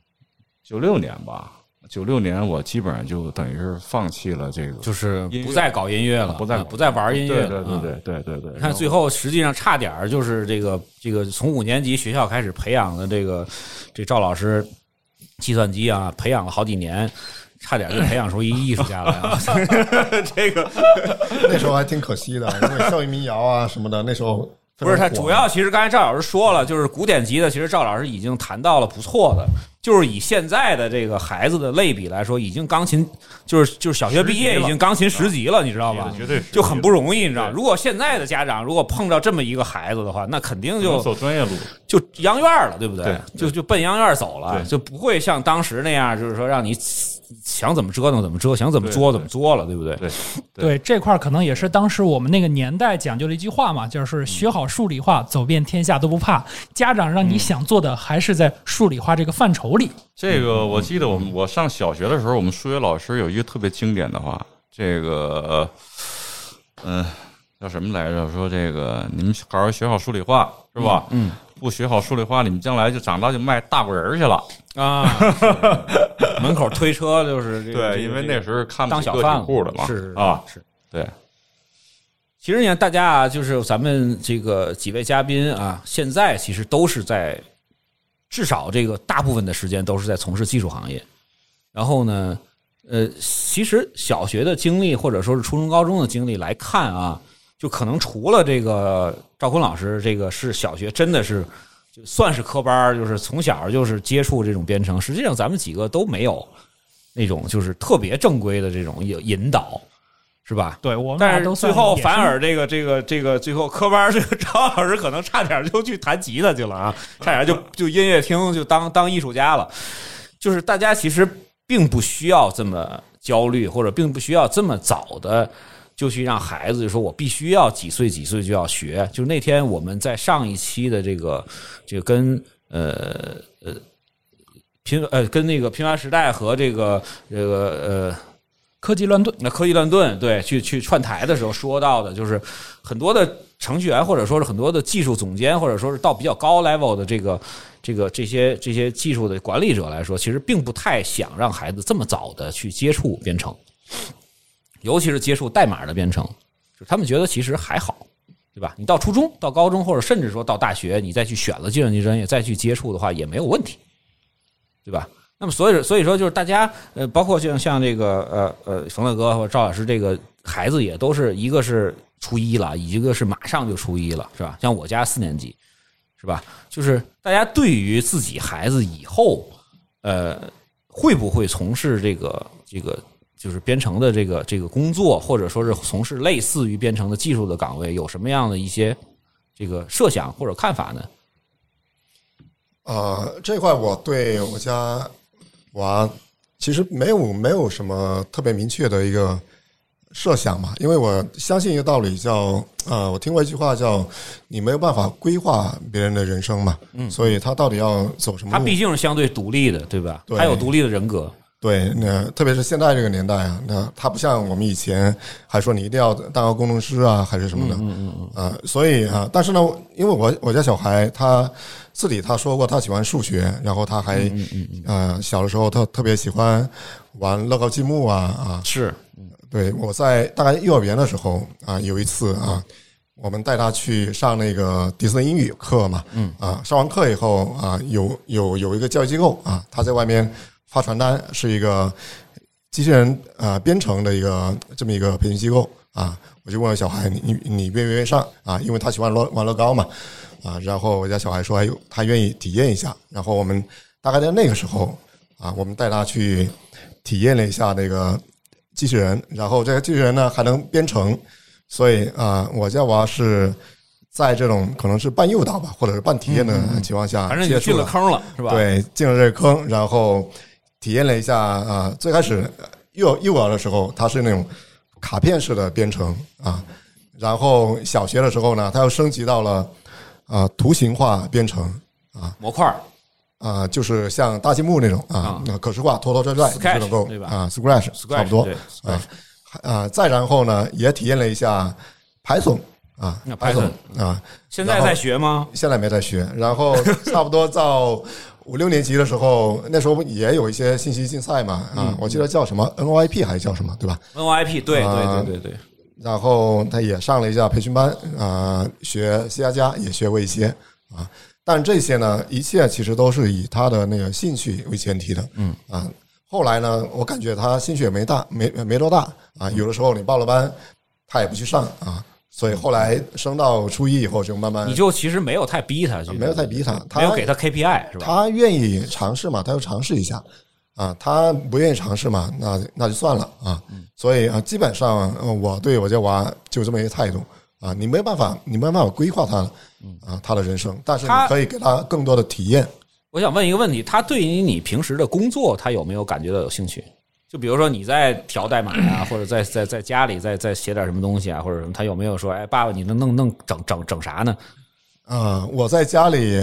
九六年吧，九六年我基本上就等于是放弃了这个，就是不再搞音乐了，不再啊不再玩音乐对对对对对对对。你看最后实际上差点儿就是这个这个从五年级学校开始培养的这个这赵老师计算机啊，培养了好几年，差点就培养出一艺术家来了！这个那时候还挺可惜的，因为校园民谣啊什么的，那时候不是他主要，其实刚才赵老师说了，就是古典级的，其实赵老师已经谈到了不错的，就是以现在的这个孩子的类比来说，已经钢琴就是就是小学毕业已经钢琴十级了，你知道吧？绝对是就很不容易，你知道？如果现在的家长如果碰到这么一个孩子的话，那肯定就就走专业路，就央院了，对不对？对就就奔央院走了，就不会像当时那样，就是说让你想怎么折腾怎么折，想怎么作怎么作了，对不对？对对这块儿可能也是当时我们那个年代讲究的一句话嘛，就是学好数理化，走遍天下都不怕。家长让你想做的还是在数理化这个范畴里。这个我记得我们我上小学的时候，我们数学老师有一个特别经典的话，这个嗯、叫什么来着？说这个你们好好学好数理化是吧？嗯，不学好数理化，你们将来就长大就卖大果仁儿去了。啊，是 门口推车就是这个，对，因为那时候看不起个当小贩体户的嘛，是啊，是。对，其实你看，大家啊，就是咱们这个几位嘉宾啊，现在其实都是在至少这个大部分的时间都是在从事技术行业。然后呢，呃，其实小学的经历或者说是初中、高中的经历来看啊，就可能除了这个赵坤老师，这个是小学真的是就算是科班儿，就是从小就是接触这种编程。实际上，咱们几个都没有那种就是特别正规的这种引引导，是吧？对我们但是最后反而这个这个这个最后科班这个张老师可能差点就去弹吉他去了啊，差点就就音乐厅就当当艺术家了。就是大家其实并不需要这么焦虑，或者并不需要这么早的就去让孩子就说我必须要几岁几岁就要学。就那天我们在上一期的这个这个跟呃呃拼呃跟那个拼发时代和这个这个呃。科技乱炖，那科技乱炖，对，去去串台的时候说到的，就是很多的程序员，或者说是很多的技术总监，或者说是到比较高 level 的这个这个这些这些技术的管理者来说，其实并不太想让孩子这么早的去接触编程，尤其是接触代码的编程，就他们觉得其实还好，对吧？你到初中、到高中，或者甚至说到大学，你再去选了计算机专业，再去接触的话，也没有问题，对吧？那么，所以所以说，就是大家呃，包括像像这个呃呃，冯大哥或赵老师这个孩子，也都是一个是初一了，一个是马上就初一了，是吧？像我家四年级，是吧？就是大家对于自己孩子以后呃会不会从事这个这个就是编程的这个这个工作，或者说是从事类似于编程的技术的岗位，有什么样的一些这个设想或者看法呢？呃，这块我对我家。娃其实没有没有什么特别明确的一个设想嘛，因为我相信一个道理，叫呃，我听过一句话叫“你没有办法规划别人的人生嘛”，嗯，所以他到底要走什么？他毕竟是相对独立的，对吧？他有独立的人格。对，那特别是现在这个年代啊，那他不像我们以前还说你一定要当个工程师啊，还是什么的，嗯嗯嗯，啊，所以啊，但是呢，因为我我家小孩他自己他说过他喜欢数学，然后他还呃小的时候他特别喜欢玩乐高积木啊啊，是，对，我在大概幼儿园的时候啊，有一次啊，我们带他去上那个迪斯尼英语课嘛，嗯。啊，上完课以后啊，有有有一个教育机构啊，他在外面。发传单是一个机器人啊编程的一个这么一个培训机构啊，我就问了小孩你你你愿不愿意上啊？因为他喜欢乐玩乐高嘛啊，然后我家小孩说哎呦他愿意体验一下，然后我们大概在那个时候啊，我们带他去体验了一下那个机器人，然后这个机器人呢还能编程，所以啊，我家娃是在这种可能是半诱导吧，或者是半体验的情况下，反正你进了坑了是吧？对，进了这个坑，然后。体验了一下啊，最开始幼幼儿的时候，它是那种卡片式的编程啊，然后小学的时候呢，它又升级到了啊图形化编程啊模块啊，就是像大积木那种啊，可视化拖拖拽拽就能够啊，Scratch 差不多啊啊，再然后呢，也体验了一下 Python 啊，Python 啊，现在在学吗？现在没在学，然后差不多到。五六年级的时候，那时候也有一些信息竞赛嘛，啊，我记得叫什么 NOIP 还是叫什么，对吧？NOIP，对对对对对。然后他也上了一下培训班，啊，学 C 加加也学过一些，啊，但这些呢，一切其实都是以他的那个兴趣为前提的，嗯啊。后来呢，我感觉他兴趣也没大，没没多大，啊，有的时候你报了班，他也不去上，啊。所以后来升到初一以后，就慢慢你就其实没有太逼他，没有太逼他，他没有给他 KPI 是吧？他愿意尝试嘛，他就尝试一下啊。他不愿意尝试嘛，那那就算了啊。所以啊，基本上我对我家娃就这么一个态度啊。你没办法，你没办法规划他啊他的人生，但是你可以给他更多的体验。我想问一个问题：他对于你平时的工作，他有没有感觉到有兴趣？就比如说你在调代码呀，或者在在在家里再再写点什么东西啊，或者什么，他有没有说，哎，爸爸，你能弄弄整整整啥呢？嗯，我在家里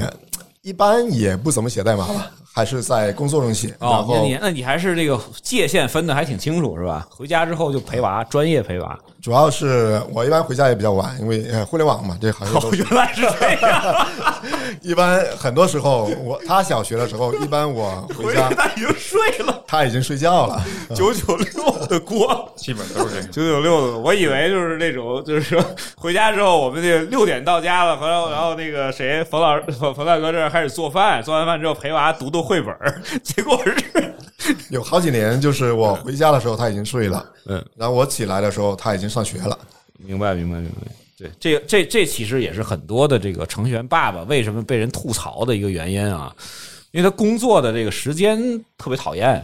一般也不怎么写代码吧。还是在工作中写，哦，那你那你还是这个界限分的还挺清楚是吧？回家之后就陪娃，专业陪娃。主要是我一般回家也比较晚，因为互联网嘛，这行业都原来是这样。一般很多时候，我他小学的时候，一般我回家他已经睡了，他已经睡觉了。九九六的锅基本都是这个九九六的。我以为就是那种，就是说回家之后，我们这六点到家了，然后然后那个谁冯老师冯冯大哥这儿开始做饭，做完饭之后陪娃读读。绘本 结果是有好几年，就是我回家的时候他已经睡了，嗯，然后我起来的时候他已经上学了。明白，明白，明白。对，这这这其实也是很多的这个程序员爸爸为什么被人吐槽的一个原因啊，因为他工作的这个时间特别讨厌，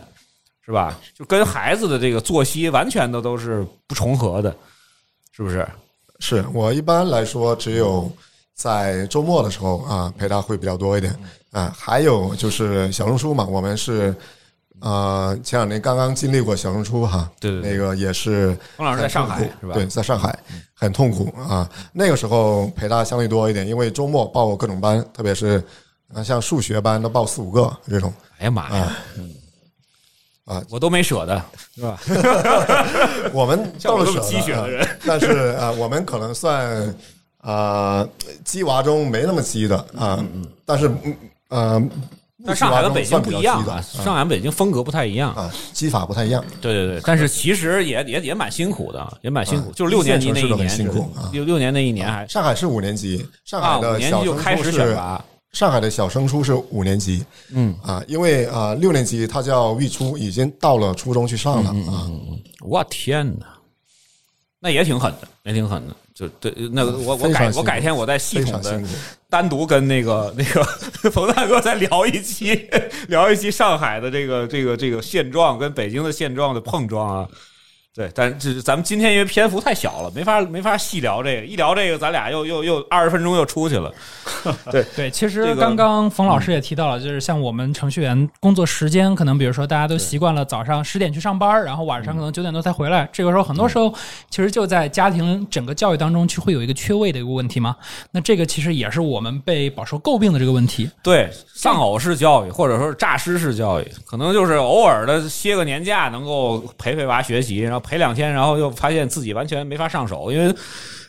是吧？就跟孩子的这个作息完全的都是不重合的，是不是？是我一般来说只有在周末的时候啊陪他会比较多一点。啊，还有就是小升初嘛，我们是呃，前两年刚刚经历过小升初哈，对对对那个也是冯老师在上海是吧？对，在上海很痛苦啊。那个时候陪他相对多一点，因为周末报各种班，特别是啊像数学班都报四五个这种哎呀妈呀，啊，我都没舍得，是吧？我们都是舍的啊鸡血的人，但是啊，我们可能算啊鸡娃中没那么鸡的啊，但是嗯呃，但上海跟北京不一样啊，上海、北京风格不太一样。啊，技法不太一样。对对对，但是其实也也也蛮辛苦的，也蛮辛苦。就是六年级那一年，辛苦啊六六年那一年还上海是五年级，上啊，海的五年级就小升初开始选是拔。上海的小升初是五年级，嗯啊，因为啊六年级他叫预初，已经到了初中去上了啊。我天哪，那也挺狠的，也挺狠的。就对，那个我我改我改天我再系统的单独跟那个 那个冯大哥再聊一期，聊一期上海的这个这个这个现状跟北京的现状的碰撞啊。对，但是这咱们今天因为篇幅太小了，没法没法细聊这个，一聊这个咱俩又又又二十分钟又出去了。对，对，其实刚刚冯老师也提到了，就是像我们程序员工作时间，可能比如说大家都习惯了早上十点去上班，然后晚上可能九点多才回来，这个时候很多时候其实就在家庭整个教育当中去会有一个缺位的一个问题嘛。那这个其实也是我们被饱受诟病的这个问题。对，丧偶式教育或者说是诈尸式教育，可能就是偶尔的歇个年假能够陪陪娃学习，然后陪两天，然后又发现自己完全没法上手，因为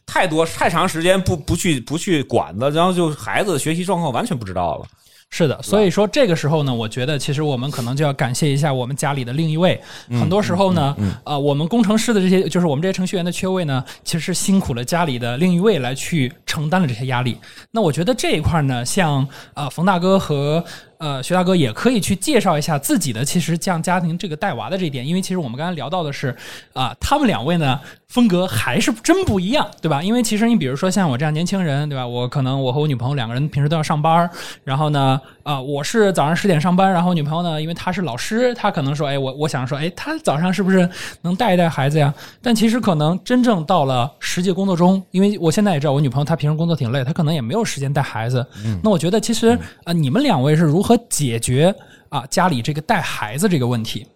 太多太长时间不不去不去管的，然后就孩子学习状况完全不知道了。是的，所以说这个时候呢，我觉得其实我们可能就要感谢一下我们家里的另一位。很多时候呢，啊、我们工程师的这些，就是我们这些程序员的缺位呢，其实是辛苦了家里的另一位来去承担了这些压力。那我觉得这一块呢，像啊、冯大哥和呃徐大哥也可以去介绍一下自己的，其实像家庭这个带娃的这一点，因为其实我们刚才聊到的是啊、他们两位呢风格还是真不一样，对吧？因为其实你比如说像我这样年轻人，对吧？我可能我和我女朋友两个人平时都要上班，然后呢，啊、我是早上十点上班，然后女朋友呢，因为她是老师，她可能说，哎，我我想说，哎，她早上是不是能带一带孩子呀？但其实可能真正到了实际工作中，因为我现在也知道我女朋友她平时工作挺累，她可能也没有时间带孩子。那我觉得其实啊、你们两位是如何解决啊、家里这个带孩子这个问题？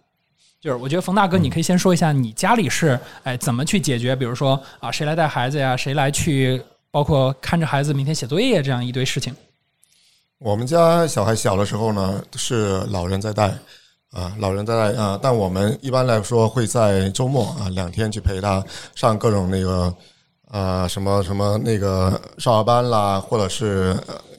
就是我觉得冯大哥，你可以先说一下你家里是哎怎么去解决，比如说啊谁来带孩子呀，谁来去包括看着孩子明天写作业这样一堆事情。我们家小孩小的时候呢，是老人在带啊，老人在带啊，但我们一般来说会在周末啊两天去陪他上各种那个啊什么什么那个少儿班啦，或者是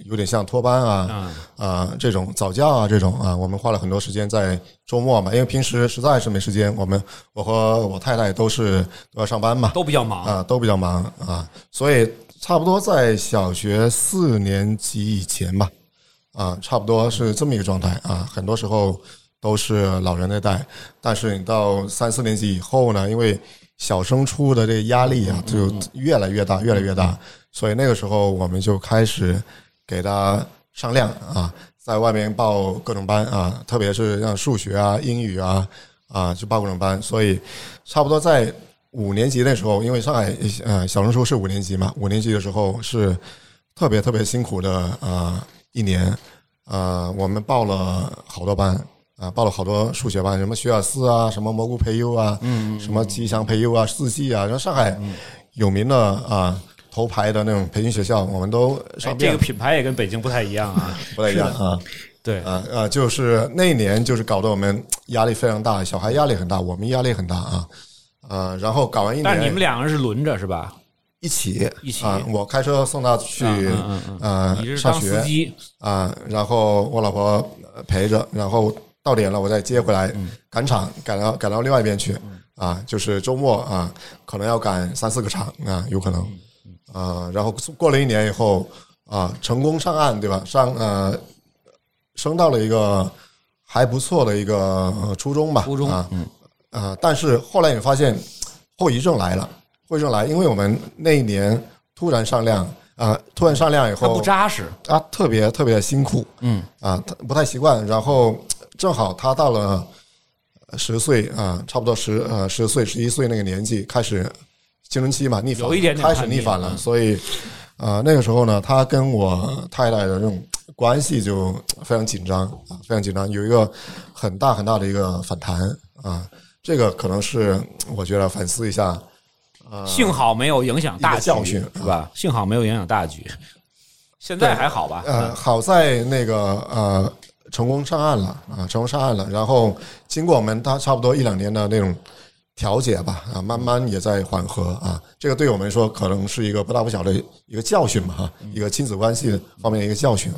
有点像托班啊啊。这种早教啊这种啊，我们花了很多时间在周末嘛，因为平时实在是没时间，我们我和我太太都是都要上班嘛，都比较忙，啊，都比较忙啊，所以差不多在小学四年级以前吧，啊，差不多是这么一个状态啊。很多时候都是老人在带，但是你到三四年级以后呢，因为小升初的这个压力啊，就越来越大，越来越大，所以那个时候我们就开始给他上量啊，在外面报各种班啊，特别是像数学啊、英语啊啊，就报各种班，所以差不多在五年级那时候，因为上海呃小升初是五年级嘛，五年级的时候是特别特别辛苦的啊、呃一年，呃，我们报了好多班啊、报了好多数学班，什么学而思啊，什么蘑菇培优啊，嗯，什么吉祥培优啊，四季啊，然后上海有名的啊、头牌的那种培训学校，我们都哎上遍，这个品牌也跟北京不太一样啊。不太一样啊。对，啊啊，就是那一年就是搞得我们压力非常大，小孩压力很大，我们压力很大啊。啊，然后搞完一年，但你们两个人是轮着是吧？一起一起。啊，我开车送他去嗯嗯嗯呃上学，啊，然后我老婆呃陪着，然后到点了我再接回来嗯。赶场，赶到赶到另外一边去啊，就是周末啊，可能要赶三四个场啊，有可能嗯啊，然后过了一年以后啊，成功上岸对吧？上呃升到了一个还不错的一个呃初中吧，初中啊，啊，但是后来你发现后遗症来了，后遗症来，因为我们那一年突然上量啊，突然上量以他后不扎实。啊，特别特别的辛苦，嗯啊，他不太习惯。然后正好他到了十岁啊，差不多十呃十岁十一岁那个年纪，开始青春期嘛，逆反，有一点点开始逆逆反了。嗯所以啊，那个时候呢，他跟我太太的这种关系就非常紧张啊，非常紧张，有一个很大很大的一个反弹啊，这个可能是我觉得反思一下。幸好没有影响大局，教训是吧？幸好没有影响大局。现在还好吧？呃，好在那个呃成功上岸了啊，成功上岸了。然后经过我们他差不多一两年的那种调解吧，啊，慢慢也在缓和啊。这个对我们说可能是一个不大不小的一个教训嘛，哈，一个亲子关系方面的一个教训。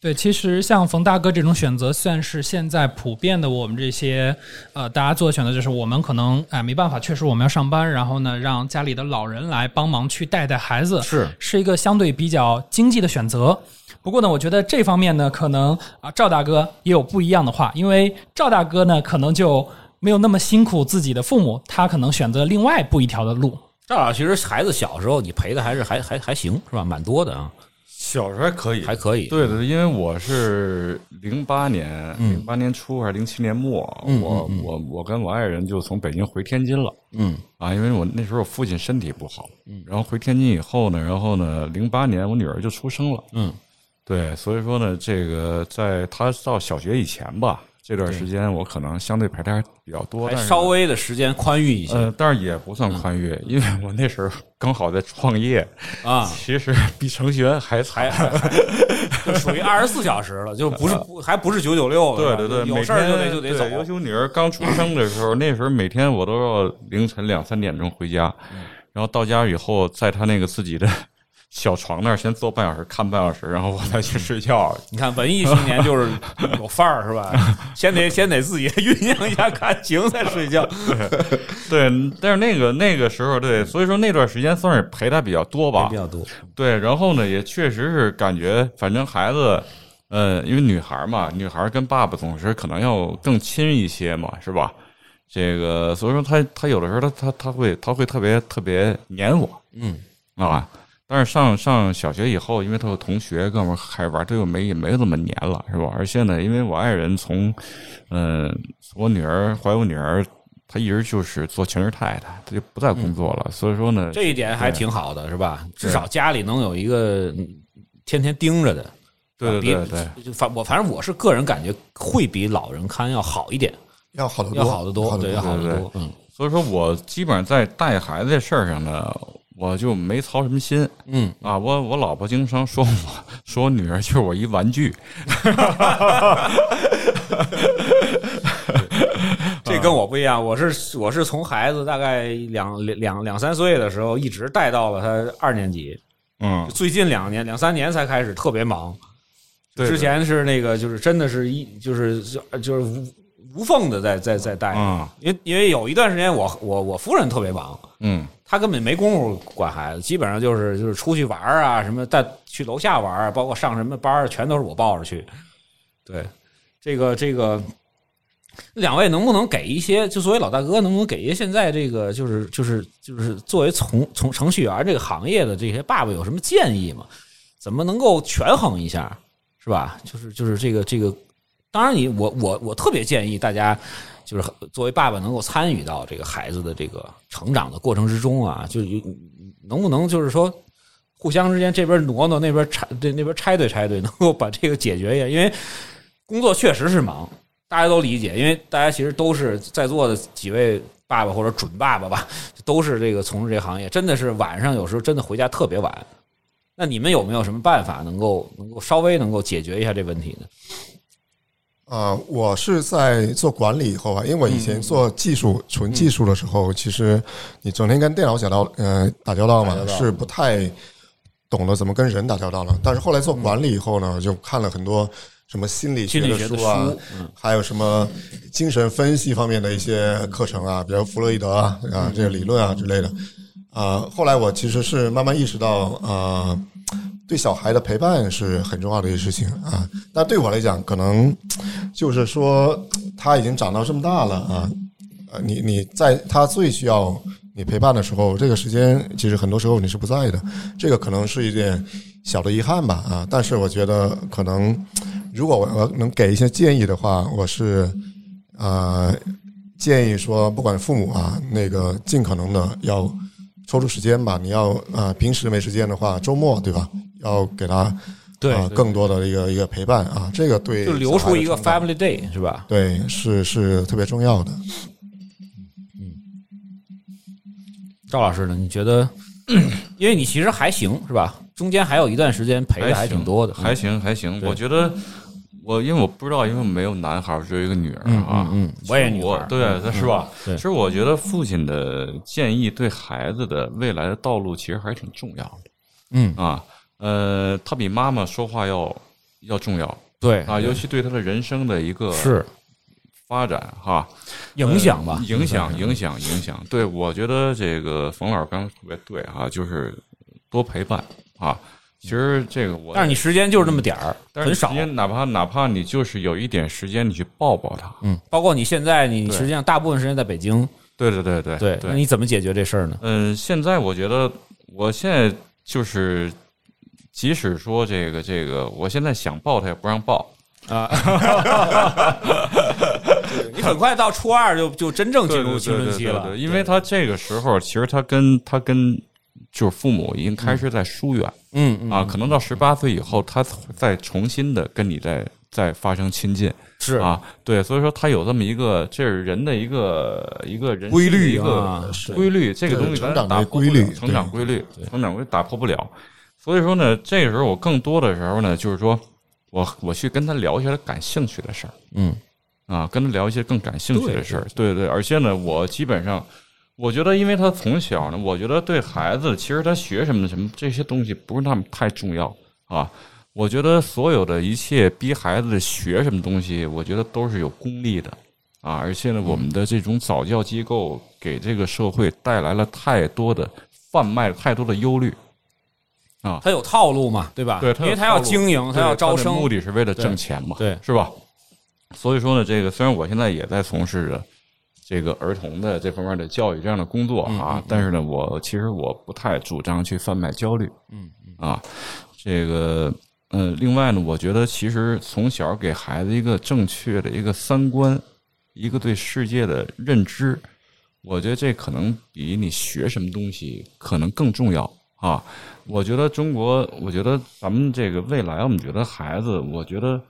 对，其实像冯大哥这种选择，算是现在普遍的我们这些呃大家做的选择，就是我们可能哎没办法，确实我们要上班，然后呢让家里的老人来帮忙去带带孩子，是是一个相对比较经济的选择。不过呢，我觉得这方面呢，可能啊赵大哥也有不一样的话，因为赵大哥呢可能就没有那么辛苦自己的父母，他可能选择另外不一条的路。赵老师，其实孩子小时候你陪的还是还还还行是吧？蛮多的啊。小时候还可以，还可以。对对，因为我是零八年，零八年初还是零七年末，我我我跟我爱人就从北京回天津了。嗯啊，因为我那时候我父亲身体不好，嗯，然后回天津以后呢，然后呢，零八年我女儿就出生了。嗯，对，所以说呢，这个在她到小学以前吧。这段时间我可能相对排单比较多，还稍微的时间宽裕一些。呃，但是也不算宽裕，因为我那时候刚好在创业啊。其实比程序员还惨 就属于二十四小时了，就不是还不是九九六。对对对，有事儿就得就得走。尤其女儿刚出生的时候，那时候每天我都要凌晨两三点钟回家，然后到家以后，在他那个自己的。小床那儿先坐半小时，看半小时，然后我再去睡觉。你看，文艺青年就是有范儿，是吧？先得先得自己 酝酿一下感情再睡觉。对，但是那个那个时候，对，所以说那段时间算是陪他比较多吧，比较多。对，然后呢，也确实是感觉，反正孩子，呃，因为女孩嘛，女孩跟爸爸总是可能要更亲一些嘛，是吧？这个，所以说他他有的时候他他他会他会特别特别黏我，嗯啊。但是上上小学以后，因为他有同学哥们开始玩，他又没也没有那么黏了，是吧？而且呢，因为我爱人从，嗯，我女儿怀我女儿，她一直就是做全职太太，她就不再工作了。所以说呢，这一点还挺好的，是吧？至少家里能有一个天天盯着的。对对对对，反我反正我是个人感觉会比老人看要好一点，要好得多，要好得多，对，要好得多。嗯，所以说我基本上在带孩子这事儿上呢。我就没操什么心，嗯。啊，我我老婆经常说我说我女儿就是我一玩具，这跟我不一样，我是我是从孩子大概两两两两三岁的时候一直带到了他二年级，嗯，最近两年两三年才开始特别忙，对，之前是那个就是真的是一就是就是无无缝的在在在带，嗯，因为因为有一段时间我我我夫人特别忙，嗯。她根本没工夫管孩子，基本上就是就是出去玩啊，什么带去楼下玩，包括上什么班全都是我抱着去。对，这个这个，两位能不能给一些？就作为老大哥，能不能给一些现在这个就是就是就是作为从从程序员这个行业的这些爸爸有什么建议吗？怎么能够权衡一下，是吧？就是就是这个这个，当然你我我我特别建议大家。就是作为爸爸能够参与到这个孩子的这个成长的过程之中啊，就是能不能就是说互相之间这边挪挪那边拆对那边拆对拆对，能够把这个解决一下？因为工作确实是忙，大家都理解，因为大家其实都是在座的几位爸爸或者准爸爸吧，都是这个从事这行业，真的是晚上有时候真的回家特别晚。那你们有没有什么办法能够能够稍微能够解决一下这问题呢？啊，我是在做管理以后啊，因为我以前做技术、纯技术的时候，其实你整天跟电脑讲到呃打交道嘛，是不太懂得怎么跟人打交道了。但是后来做管理以后呢，就看了很多什么心理学的书啊，还有什么精神分析方面的一些课程啊，比如弗洛伊德啊啊这些理论啊之类的。啊，后来我其实是慢慢意识到啊。对小孩的陪伴是很重要的一个事情啊，但对我来讲，可能就是说他已经长到这么大了啊，呃，你你在他最需要你陪伴的时候，这个时间其实很多时候你是不在的，这个可能是一点小的遗憾吧啊。但是我觉得，可能如果我能给一些建议的话，我是呃建议说，不管父母啊，那个尽可能的要抽出时间吧。你要呃平时没时间的话，周末对吧？要给他对啊，更多的一个一个陪伴啊，这个对就留出一个 family day 是吧？对，是是特别重要的。嗯赵老师呢？你觉得？因为你其实还行是吧？中间还有一段时间陪的还挺多的，还行还行。我觉得我因为我不知道，因为没有男孩儿，只有一个女儿嗯啊。嗯嗯我也女儿我对，是吧？对其实我觉得父亲的建议对孩子的未来的道路其实还是挺重要的嗯，啊。呃，他比妈妈说话要要重要对啊，尤其对他的人生的一个是发展哈。影响吧呃，影响，影响，影响。对，我觉得这个冯老师刚才特别对哈，就是多陪伴啊。其实这个我，但是你时间就是那么点儿，很少但是时。间哪怕哪怕你就是有一点时间，你去抱抱他。嗯，包括你现在，你实际上大部分时间在北京，对对对对对，那你怎么解决这事儿呢？嗯，现在我觉得，我现在就是，即使说这个这个，我现在想抱他也不让抱啊。你很快到初二就就真正进入青春期了，因为他这个时候，其实他跟他跟就是父母已经开始在疏远。嗯嗯啊，可能到十八岁以后，他再重新的跟你再再发生亲近是啊，对，所以说他有这么一个，这是人的一个一个人规律一啊个规律，这个东西咱成长规律了成长对规律，成长规律打破不了。所以说呢，这个时候我更多的时候呢，就是说我我去跟他聊一些他感兴趣的事儿，嗯啊，跟他聊一些更感兴趣的事儿。对对，而且呢，我基本上，我觉得，因为他从小呢，我觉得对孩子，其实他学什么什么这些东西不是那么太重要啊。我觉得所有的一切逼孩子学什么东西，我觉得都是有功利的啊。而且呢，我们的这种早教机构给这个社会带来了太多的贩卖，太多的忧虑啊。他有套路嘛，对吧？对，因为他要经营，他要招生，目的是为了挣钱嘛，对对是吧？所以说呢，这个虽然我现在也在从事着这个儿童的这方面的教育这样的工作嗯啊，但是呢，我其实我不太主张去贩卖焦虑，嗯啊，这个呃，另外呢，我觉得其实从小给孩子一个正确的一个三观，一个对世界的认知，我觉得这可能比你学什么东西可能更重要啊。我觉得中国，我觉得咱们这个未来，我们觉得孩子，我觉得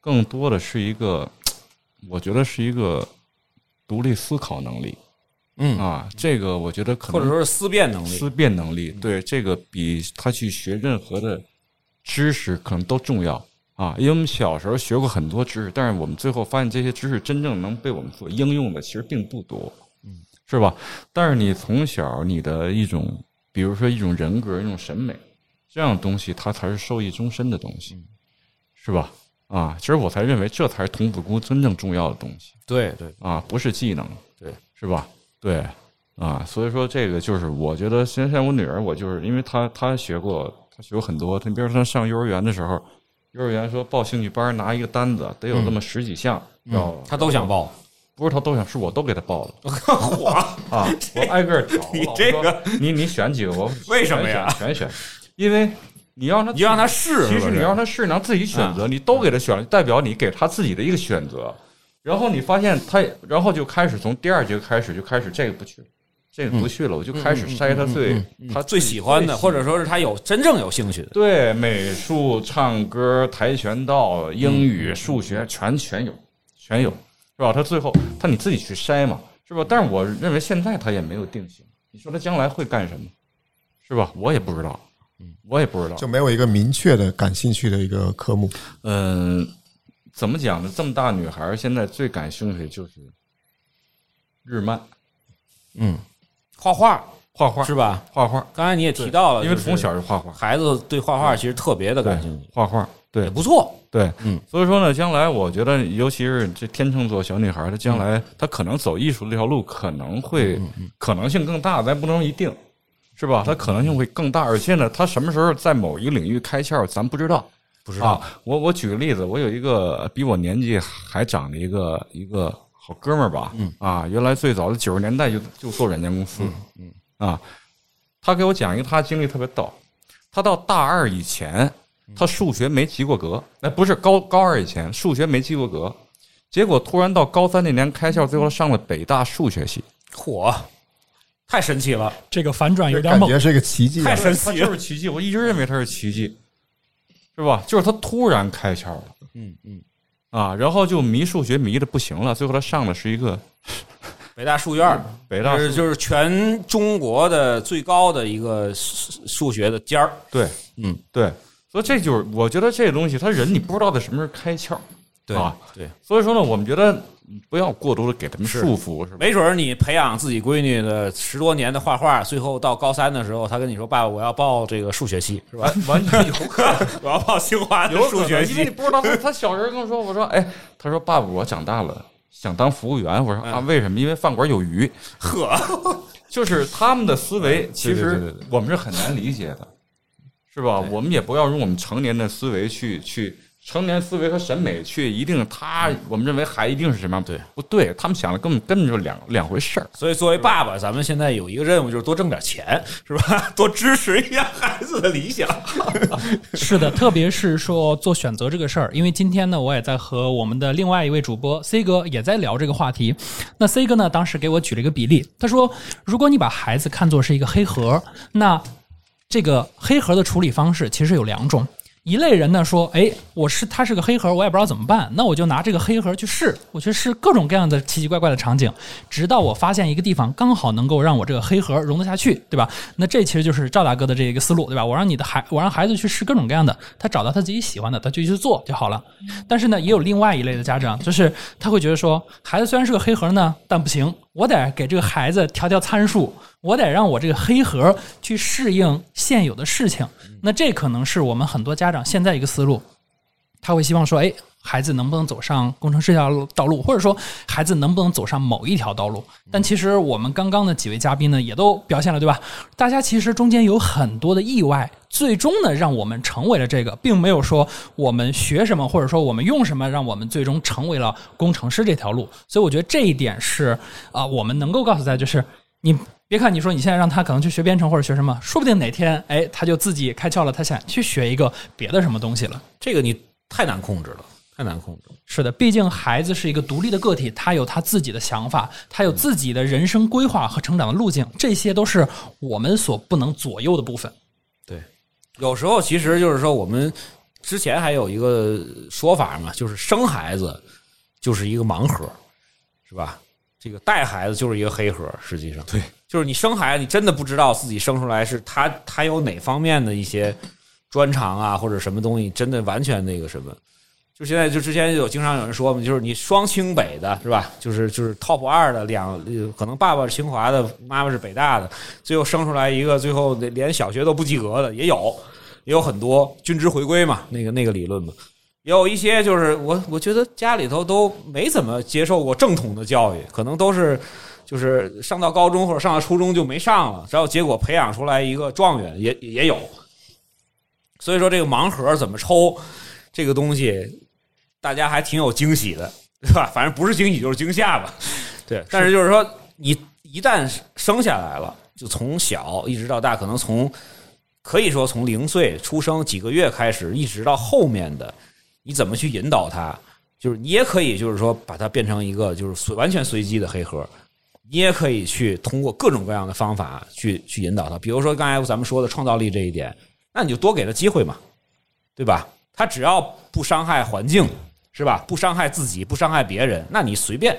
更多的是一个，我觉得是一个独立思考能力嗯，啊。这个我觉得可能或者说是思辨能力，思辨能力，对这个比他去学任何的知识可能都重要啊。因为我们小时候学过很多知识，但是我们最后发现这些知识真正能被我们所应用的其实并不多，嗯，是吧？但是你从小你的一种，比如说一种人格、一种审美这样的东西，它才是受益终身的东西，是吧？啊，其实我才认为这才是童子功真正重要的东西。对对，啊，不是技能，对，是吧？对，啊，所以说这个就是我觉得，现在我女儿，我就是因为她她学过，她学过很多，她比如说她上幼儿园的时候，幼儿园说报兴趣班拿一个单子，得有这么十几项，要她都想报，不是她都想，是我都给她报了。我啊，我挨个儿找。你这个，你你选几个？我为什么呀全选，全选，因为你让他你让他试，其实你让他试，让自己选择，你都给他选，代表你给他自己的一个选择。然后你发现他，然后就开始从第二节开始就开始这个不去，这个不去了，我就开始筛他最他最喜欢的，或者说是他有真正有兴趣的，对美术、唱歌、跆拳道、英语、数学全全有，全有，是吧？他最后他你自己去筛嘛，是吧？但是我认为现在他也没有定型，你说他将来会干什么，是吧？我也不知道，我也不知道，就没有一个明确的感兴趣的一个科目。嗯，怎么讲呢？这么大女孩儿现在最感兴趣的就是日漫、嗯。画画。画画、是吧？画画，刚才你也提到了，因为从小就画画，孩子对画画其实特别的感兴趣，画画，也对不错。对，嗯。所以说呢，将来我觉得，尤其是这天秤座小女孩，她将来她可能走艺术这条路，可能会可能性更大，咱不能一定，是吧？他可能性会更大，而且呢，他什么时候在某一个领域开窍，咱不知道。不知道。啊，我我举个例子，我有一个比我年纪还长的一个一个好哥们儿吧，嗯。啊，原来最早的九十年代就就做软件公司，嗯。啊，他给我讲一个他经历特别逗，他到大二以前，他数学没及过格，哎，不是高高二以前数学没及过格，结果突然到高三那年开窍，最后上了北大数学系，嚯，太神奇了，这个反转有点猛。感觉是一个奇迹啊太！神奇了。就是奇迹，我一直认为它是奇迹。是吧？就是他突然开窍了嗯嗯，啊，然后就迷数学迷的不行了，最后他上的是一个北大数院，北大就是就是全中国的最高的一个数数学的尖儿。对，嗯，对，所以这就是我觉得这个东西，他人你不知道在什么时候开窍，对啊，对，所以说呢，我们觉得不要过多的给他们束缚，是吧？没准儿你培养自己闺女的十多年的画画，最后到高三的时候，她跟你说：“爸爸，我要报这个数学系，是吧？完全有可能，我要报清华的有数学可能因为你。不知道他他小时候跟我说，我说哎，他说爸爸，我长大了想当服务员，我说啊，为什么？因为饭馆有鱼，”呵，就是他们的思维，其实我们是很难理解的，是吧？我们也不要用我们成年的思维去去成年思维和审美去一定他我们认为孩一定是什么样？对，不对？他们想的根本根本就是两两回事儿。所以作为爸爸，咱们现在有一个任务，就是多挣点钱，是吧？多支持一下孩子的理想。是的，特别是说做选择这个事儿，因为今天呢，我也在和我们的另外一位主播 C 哥也在聊这个话题。那 C 哥呢，当时给我举了一个比例，他说，如果你把孩子看作是一个黑盒，那这个黑盒的处理方式其实有两种。一类人呢说，哎，我是他是个黑盒，我也不知道怎么办，那我就拿这个黑盒去试，我去试各种各样的奇奇怪怪的场景，直到我发现一个地方刚好能够让我这个黑盒容得下去，对吧？那这其实就是赵大哥的这一个思路，对吧？我让你的孩，我让孩子去试各种各样的，他找到他自己喜欢的，他就去做就好了。但是呢，也有另外一类的家长，就是他会觉得说，孩子虽然是个黑盒呢，但不行，我得给这个孩子调调参数，我得让我这个黑盒去适应现有的事情。那这可能是我们很多家长现在一个思路，他会希望说，哎，孩子能不能走上工程师这条道路，或者说孩子能不能走上某一条道路？但其实我们刚刚的几位嘉宾呢，也都表现了，对吧？大家其实中间有很多的意外，最终呢，让我们成为了这个，并没有说我们学什么，或者说我们用什么，让我们最终成为了工程师这条路。所以我觉得这一点是啊、我们能够告诉大家，就是你别看你说你现在让他可能去学编程或者学什么，说不定哪天哎他就自己开窍了，他想去学一个别的什么东西了。这个你太难控制了，太难控制了。是的，毕竟孩子是一个独立的个体，他有他自己的想法，他有自己的人生规划和成长的路径，这些都是我们所不能左右的部分。对，有时候其实就是说，我们之前还有一个说法嘛，就是生孩子就是一个盲盒，是吧？这个带孩子就是一个黑盒，实际上对，就是你生孩子，你真的不知道自己生出来是他他有哪方面的一些专长啊，或者什么东西，真的完全那个什么。就现在，就之前有经常有人说嘛，就是你双清北的是吧？就是就是 top 二的两，可能爸爸是清华的，妈妈是北大的，最后生出来一个最后连小学都不及格的也有，也有很多均值回归嘛，那个那个理论嘛。也有一些就是我我觉得家里头都没怎么接受过正统的教育，可能都是就是上到高中或者上到初中就没上了，然后结果培养出来一个状元也也有。所以说这个盲盒怎么抽这个东西，大家还挺有惊喜的，对吧？反正不是惊喜就是惊吓吧。对，但是就是说你一旦生下来了，就从小一直到大，可能从可以说从零岁出生几个月开始，一直到后面的，你怎么去引导他？就是你也可以，就是说把它变成一个就是随完全随机的黑盒，你也可以去通过各种各样的方法去去引导他。比如说刚才咱们说的创造力这一点，那你就多给他机会嘛，对吧？他只要不伤害环境，是吧？不伤害自己，不伤害别人，那你随便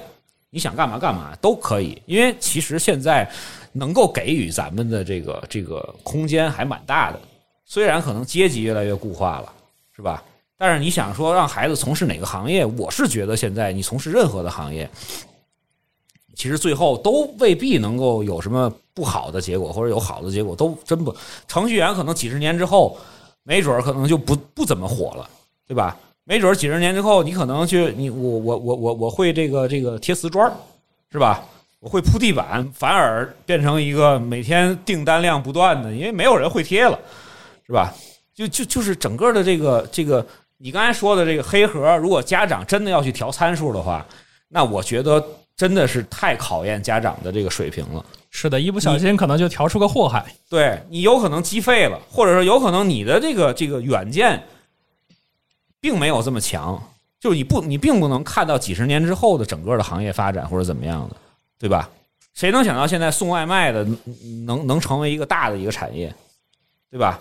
你想干嘛干嘛都可以。因为其实现在能够给予咱们的这个这个空间还蛮大的，虽然可能阶级越来越固化了，是吧？但是你想说让孩子从事哪个行业，我是觉得现在你从事任何的行业，其实最后都未必能够有什么不好的结果，或者有好的结果，都真不。程序员可能几十年之后，没准儿可能就不不怎么火了，对吧？没准儿几十年之后，你可能去你我我我我我会这个这个贴瓷砖儿，是吧？我会铺地板，反而变成一个每天订单量不断的，因为没有人会贴了，是吧？就就就是整个的这个这个，你刚才说的这个黑盒，如果家长真的要去调参数的话，那我觉得真的是太考验家长的这个水平了。是的，一不小心可能就调出个祸害。对你有可能击废了，或者说有可能你的这个这个远见并没有这么强，就是你不你并不能看到几十年之后的整个的行业发展或者怎么样的，对吧？谁能想到现在送外卖的能能成为一个大的一个产业，对吧？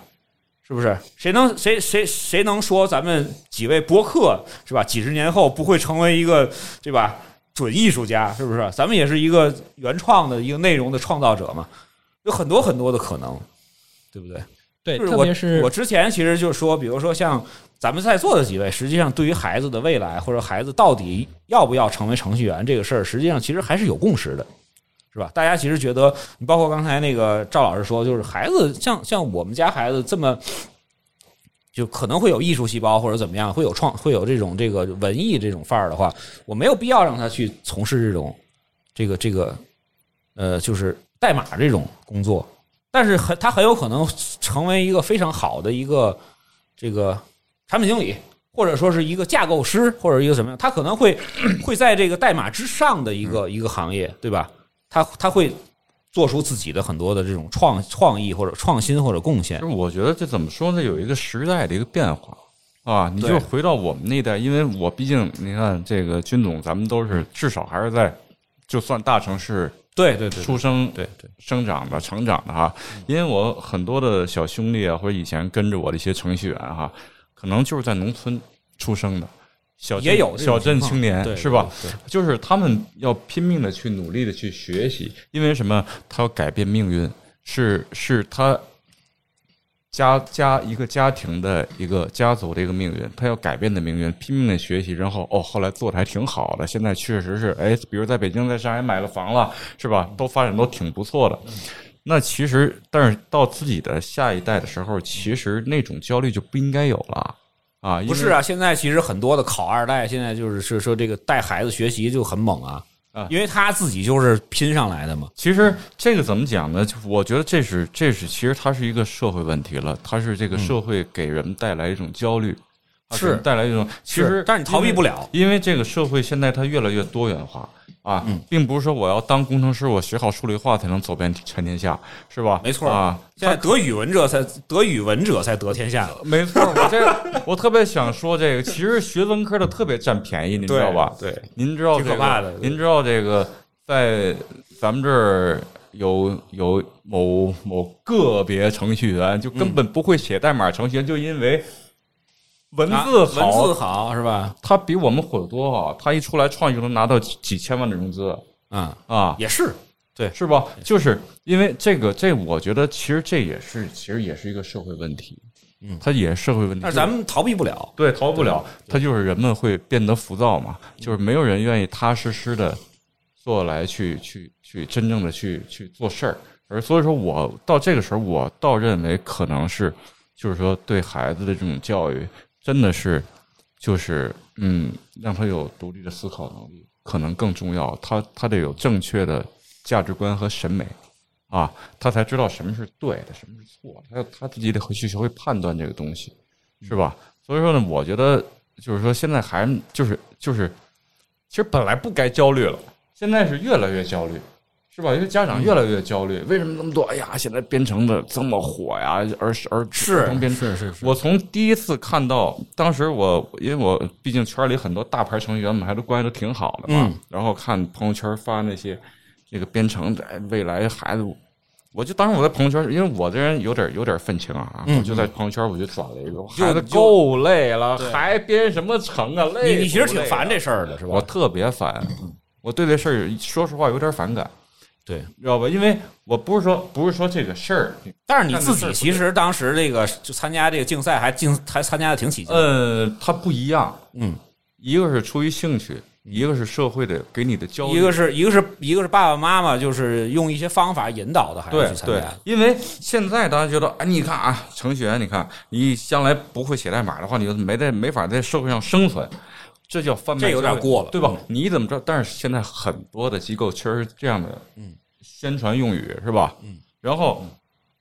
是不是？谁能谁谁谁能说咱们几位播客是吧？几十年后不会成为一个对吧准艺术家？是不是？咱们也是一个原创的一个内容的创造者嘛，有很多很多的可能，对不对？对，特别是我之前其实就是说，比如说像咱们在座的几位，实际上对于孩子的未来或者孩子到底要不要成为程序员这个事儿，实际上其实还是有共识的，是吧？大家其实觉得，你包括刚才那个赵老师说，就是孩子像像我们家孩子这么。就可能会有艺术细胞或者怎么样，会有创会有这种这个文艺这种范儿的话，我没有必要让他去从事这种这个这个呃，就是代码这种工作。但是很他很有可能成为一个非常好的一个这个产品经理，或者说是一个架构师，或者一个什么样，他可能会 会在这个代码之上的一个一个行业，对吧？他他会做出自己的很多的这种创创意或者创新或者贡献其实。我觉得这怎么说呢？有一个时代的一个变化啊，你就回到我们那代，因为我毕竟你看这个军总，咱们都是至少还是在就算大城市对对对，出生、对对生长的、成长的哈。因为我很多的小兄弟啊，或者以前跟着我的一些程序员哈，可能就是在农村出生的。小镇也有小镇青年是吧？就是他们要拼命的去努力的去学习，因为什么？他要改变命运，是是他家家一个家庭的一个家族的一个命运，他要改变的命运，拼命的学习，然后哦，后来做的还挺好的，现在确实是哎，比如在北京、在上海买了房了，是吧？都发展都挺不错的。那其实，但是到自己的下一代的时候，其实那种焦虑就不应该有了啊！不是啊，现在其实很多的考二代，现在就是是说这个带孩子学习就很猛啊，啊因为他自己就是拼上来的嘛。其实这个怎么讲呢？就我觉得这是这是其实它是一个社会问题了，它是这个社会给人带来一种焦虑，是带来一种其实，但是你逃避不了。因为这个社会现在它越来越多元化啊，嗯。并不是说我要当工程师，我学好数理化才能走遍全天下，是吧？没错啊，现在得语文者才得语文者才得天下，没错，我这我特别想说这个，其实学文科的特别占便宜，您知道吧？对，您知道这个可怕的您知道这个在咱们这儿有有某某个别程序员就根本不会写代码，程序员就因为文啊字好，文字好是吧？他比我们火得多啊！他一出来创业就能拿到几几千万的融资。嗯，啊，也是。对。是。吧？就是因为这个，这我觉得其实这也是其实也是一个社会问题，嗯。它也是社会问题。但是咱们逃避不了。对，逃避不了，它就是人们会变得浮躁嘛，就是没有人愿意踏踏实实的做来去去去真正的去去做事儿，而所以说我到这个时候，我倒认为可能是就是说对孩子的这种教育真的是就是嗯，让他有独立的思考能力，可能更重要，他他得有正确的价值观和审美。啊，他才知道什么是对的，什么是错的，他他自己得回去学会判断这个东西，是吧？所以说呢，我觉得就是说，现在还就是就是，其实本来不该焦虑了，现在是越来越焦虑，是吧？因为家长越来越焦虑，为什么那么多？哎呀，现在编程的这么火呀，而而儿童编程。是是我从第一次看到，当时我因为我毕竟圈里很多大牌程序员们还都关系都挺好的嘛，嗯然后看朋友圈发那些那个编程的哎未来孩子，我就当时我在朋友圈，因为我这人有点有点愤青啊，嗯我就在朋友圈我就转了一个，孩子够累了，还编什么程啊？累你你其实挺烦这事儿的是吧？我特别烦，我对这事儿说实话有点反感，对，知道吧？因为我不是说不是说这个事儿，但是你自己其实当时这个就参加这个竞赛还竞还参加的挺起劲。呃，它不一样，嗯，一个是出于兴趣，一个是社会的给你的教育，一个是一个是一个是爸爸妈妈就是用一些方法引导的孩子对对去参加。，因为现在大家觉得，哎，你看啊，程序员，你看你将来不会写代码的话，你就没在没法在社会上生存，这叫贩卖这有点过了对吧？你怎么知道？但是现在很多的机构确实是这样的，嗯，宣传用语是吧？嗯，然后，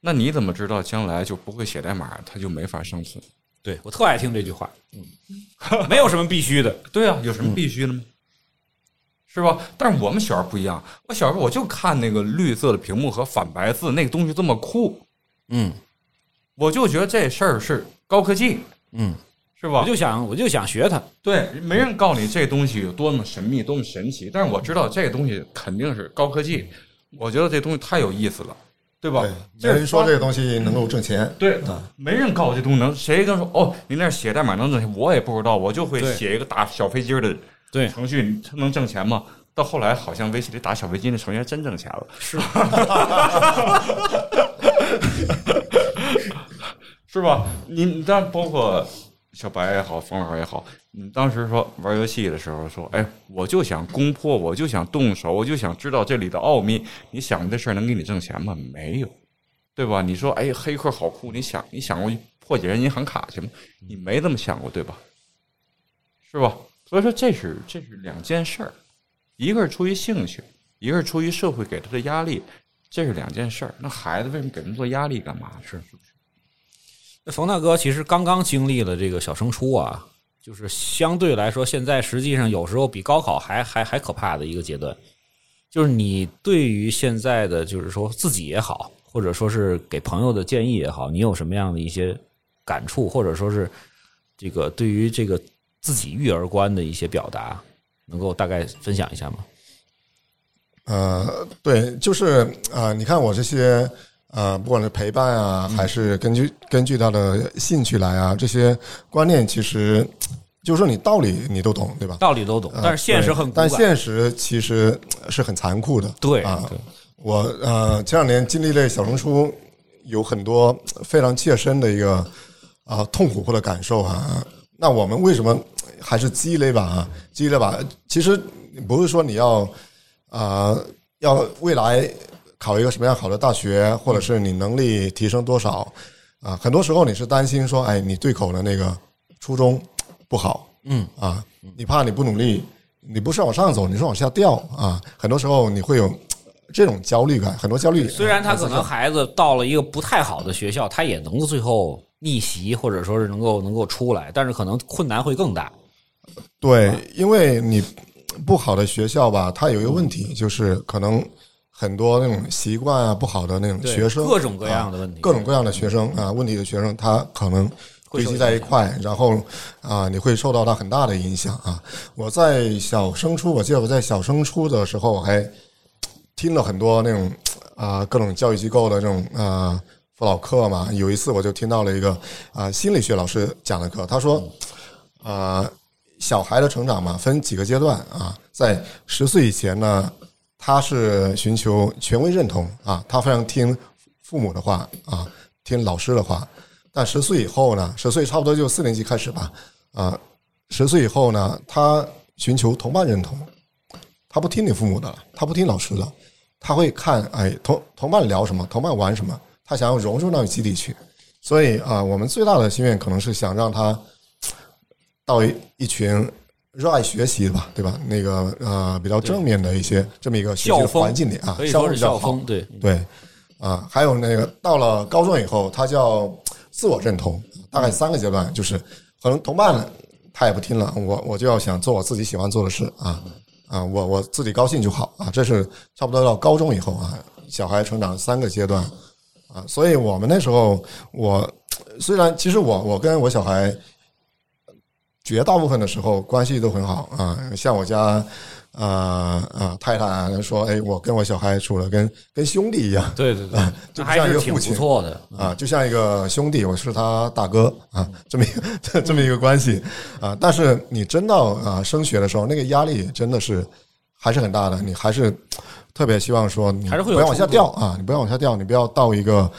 那你怎么知道将来就不会写代码，他就没法生存？对我特爱听这句话，嗯，没有什么必须的，对啊，有什么必须的吗？是吧？但是我们小时候不一样，我小时候我就看那个绿色的屏幕和反白字，那个东西这么酷，嗯我就觉得这事儿是高科技，嗯，是吧？我就想我就想学它，对，没人告诉你这东西有多么神秘、多么神奇，但是我知道这个东西肯定是高科技。我觉得这东西太有意思了，对吧？对，没人说这个东西能够挣钱。对，没人告诉这东西能，谁跟说哦，你那写代码能挣钱？我也不知道，我就会写一个打小飞机的对程序，它能挣钱吗？到后来好像微信里打小飞机那程序员真挣钱了，是吧是吧？你你但包括小白也好，冯老师也好，你当时说玩游戏的时候说，哎，我就想攻破，我就想动手，我就想知道这里的奥秘。你想这事儿能给你挣钱吗？没有，对吧？你说，哎，黑客好酷，你想你想过破解人银行卡去吗？你没这么想过，对吧？是吧？所以说这是这是两件事儿，一个是出于兴趣，一个是出于社会给他的压力，这是两件事儿。那孩子为什么给那么多压力干嘛？是？冯大哥其实刚刚经历了这个小升初啊，就是相对来说，现在实际上有时候比高考还还还可怕的一个阶段。就是你对于现在的，就是说自己也好，或者说是给朋友的建议也好，你有什么样的一些感触，或者说是这个对于这个自己育儿观的一些表达，能够大概分享一下吗？呃，对，就是啊、呃你看我这些呃，不管是陪伴啊，还是根据根据他的兴趣来啊，这些观念其实就是说你道理你都懂，对吧？道理都懂，呃但是现实很但。现实其实是很残酷的。对啊对，我呃前两年经历了小升初，有很多非常切身的一个啊、痛苦或者感受啊。那我们为什么还是积累吧啊？积累吧，其实不是说你要啊、要未来考一个什么样好的大学，或者是你能力提升多少啊？很多时候你是担心说，哎，你对口的那个初中不好，嗯啊，你怕你不努力，你不是往上走，你是往下掉啊。很多时候你会有这种焦虑感，很多焦虑。虽然他可能孩子到了一个不太好的学校，他也能够最后逆袭，或者说是能够能够出来，但是可能困难会更大。对，因为你不好的学校吧，它有一个问题，就是可能很多那种习惯啊不好的那种学生，各种各样的问题啊各种各样的学生啊，问题的学生，他可能堆积在一块，然后啊，你会受到他很大的影响啊。我在小升初，我记得我在小升初的时候，我还听了很多那种啊各种教育机构的这种啊辅导课嘛。有一次我就听到了一个啊心理学老师讲的课，他说啊小孩的成长嘛分几个阶段啊，在十岁以前呢，他是寻求权威认同啊，他非常听父母的话啊，听老师的话。但十岁以后呢，十岁差不多就四年级开始吧，啊，十岁以后呢，他寻求同伴认同，他不听你父母的了，他不听老师的，他会看哎同同伴聊什么，同伴玩什么，他想要融入到集体去。所以啊，我们最大的心愿可能是想让他到一一群热爱学习吧，对吧？那个呃比较正面的一些这么一个学习的环境里啊，可以说是比较好。校风，对，对，啊，还有那个到了高中以后，他叫自我认同，大概三个阶段，就是可能同伴他也不听了，我我就要想做我自己喜欢做的事啊啊，我我自己高兴就好啊，这是差不多到高中以后啊，小孩成长三个阶段啊，所以我们那时候我虽然其实我我跟我小孩绝大部分的时候关系都很好啊，像我家。啊啊！太太啊说：“哎，我跟我小孩处的跟跟兄弟一样对对对，就像一个父亲不错的。啊，就像一个兄弟，我是他大哥啊，这么一个 这么一个关系啊。但是你真到啊升学的时候，那个压力真的是还是很大的。你还是特别希望说，你不要往下掉啊，你不要往下掉，你不要到一个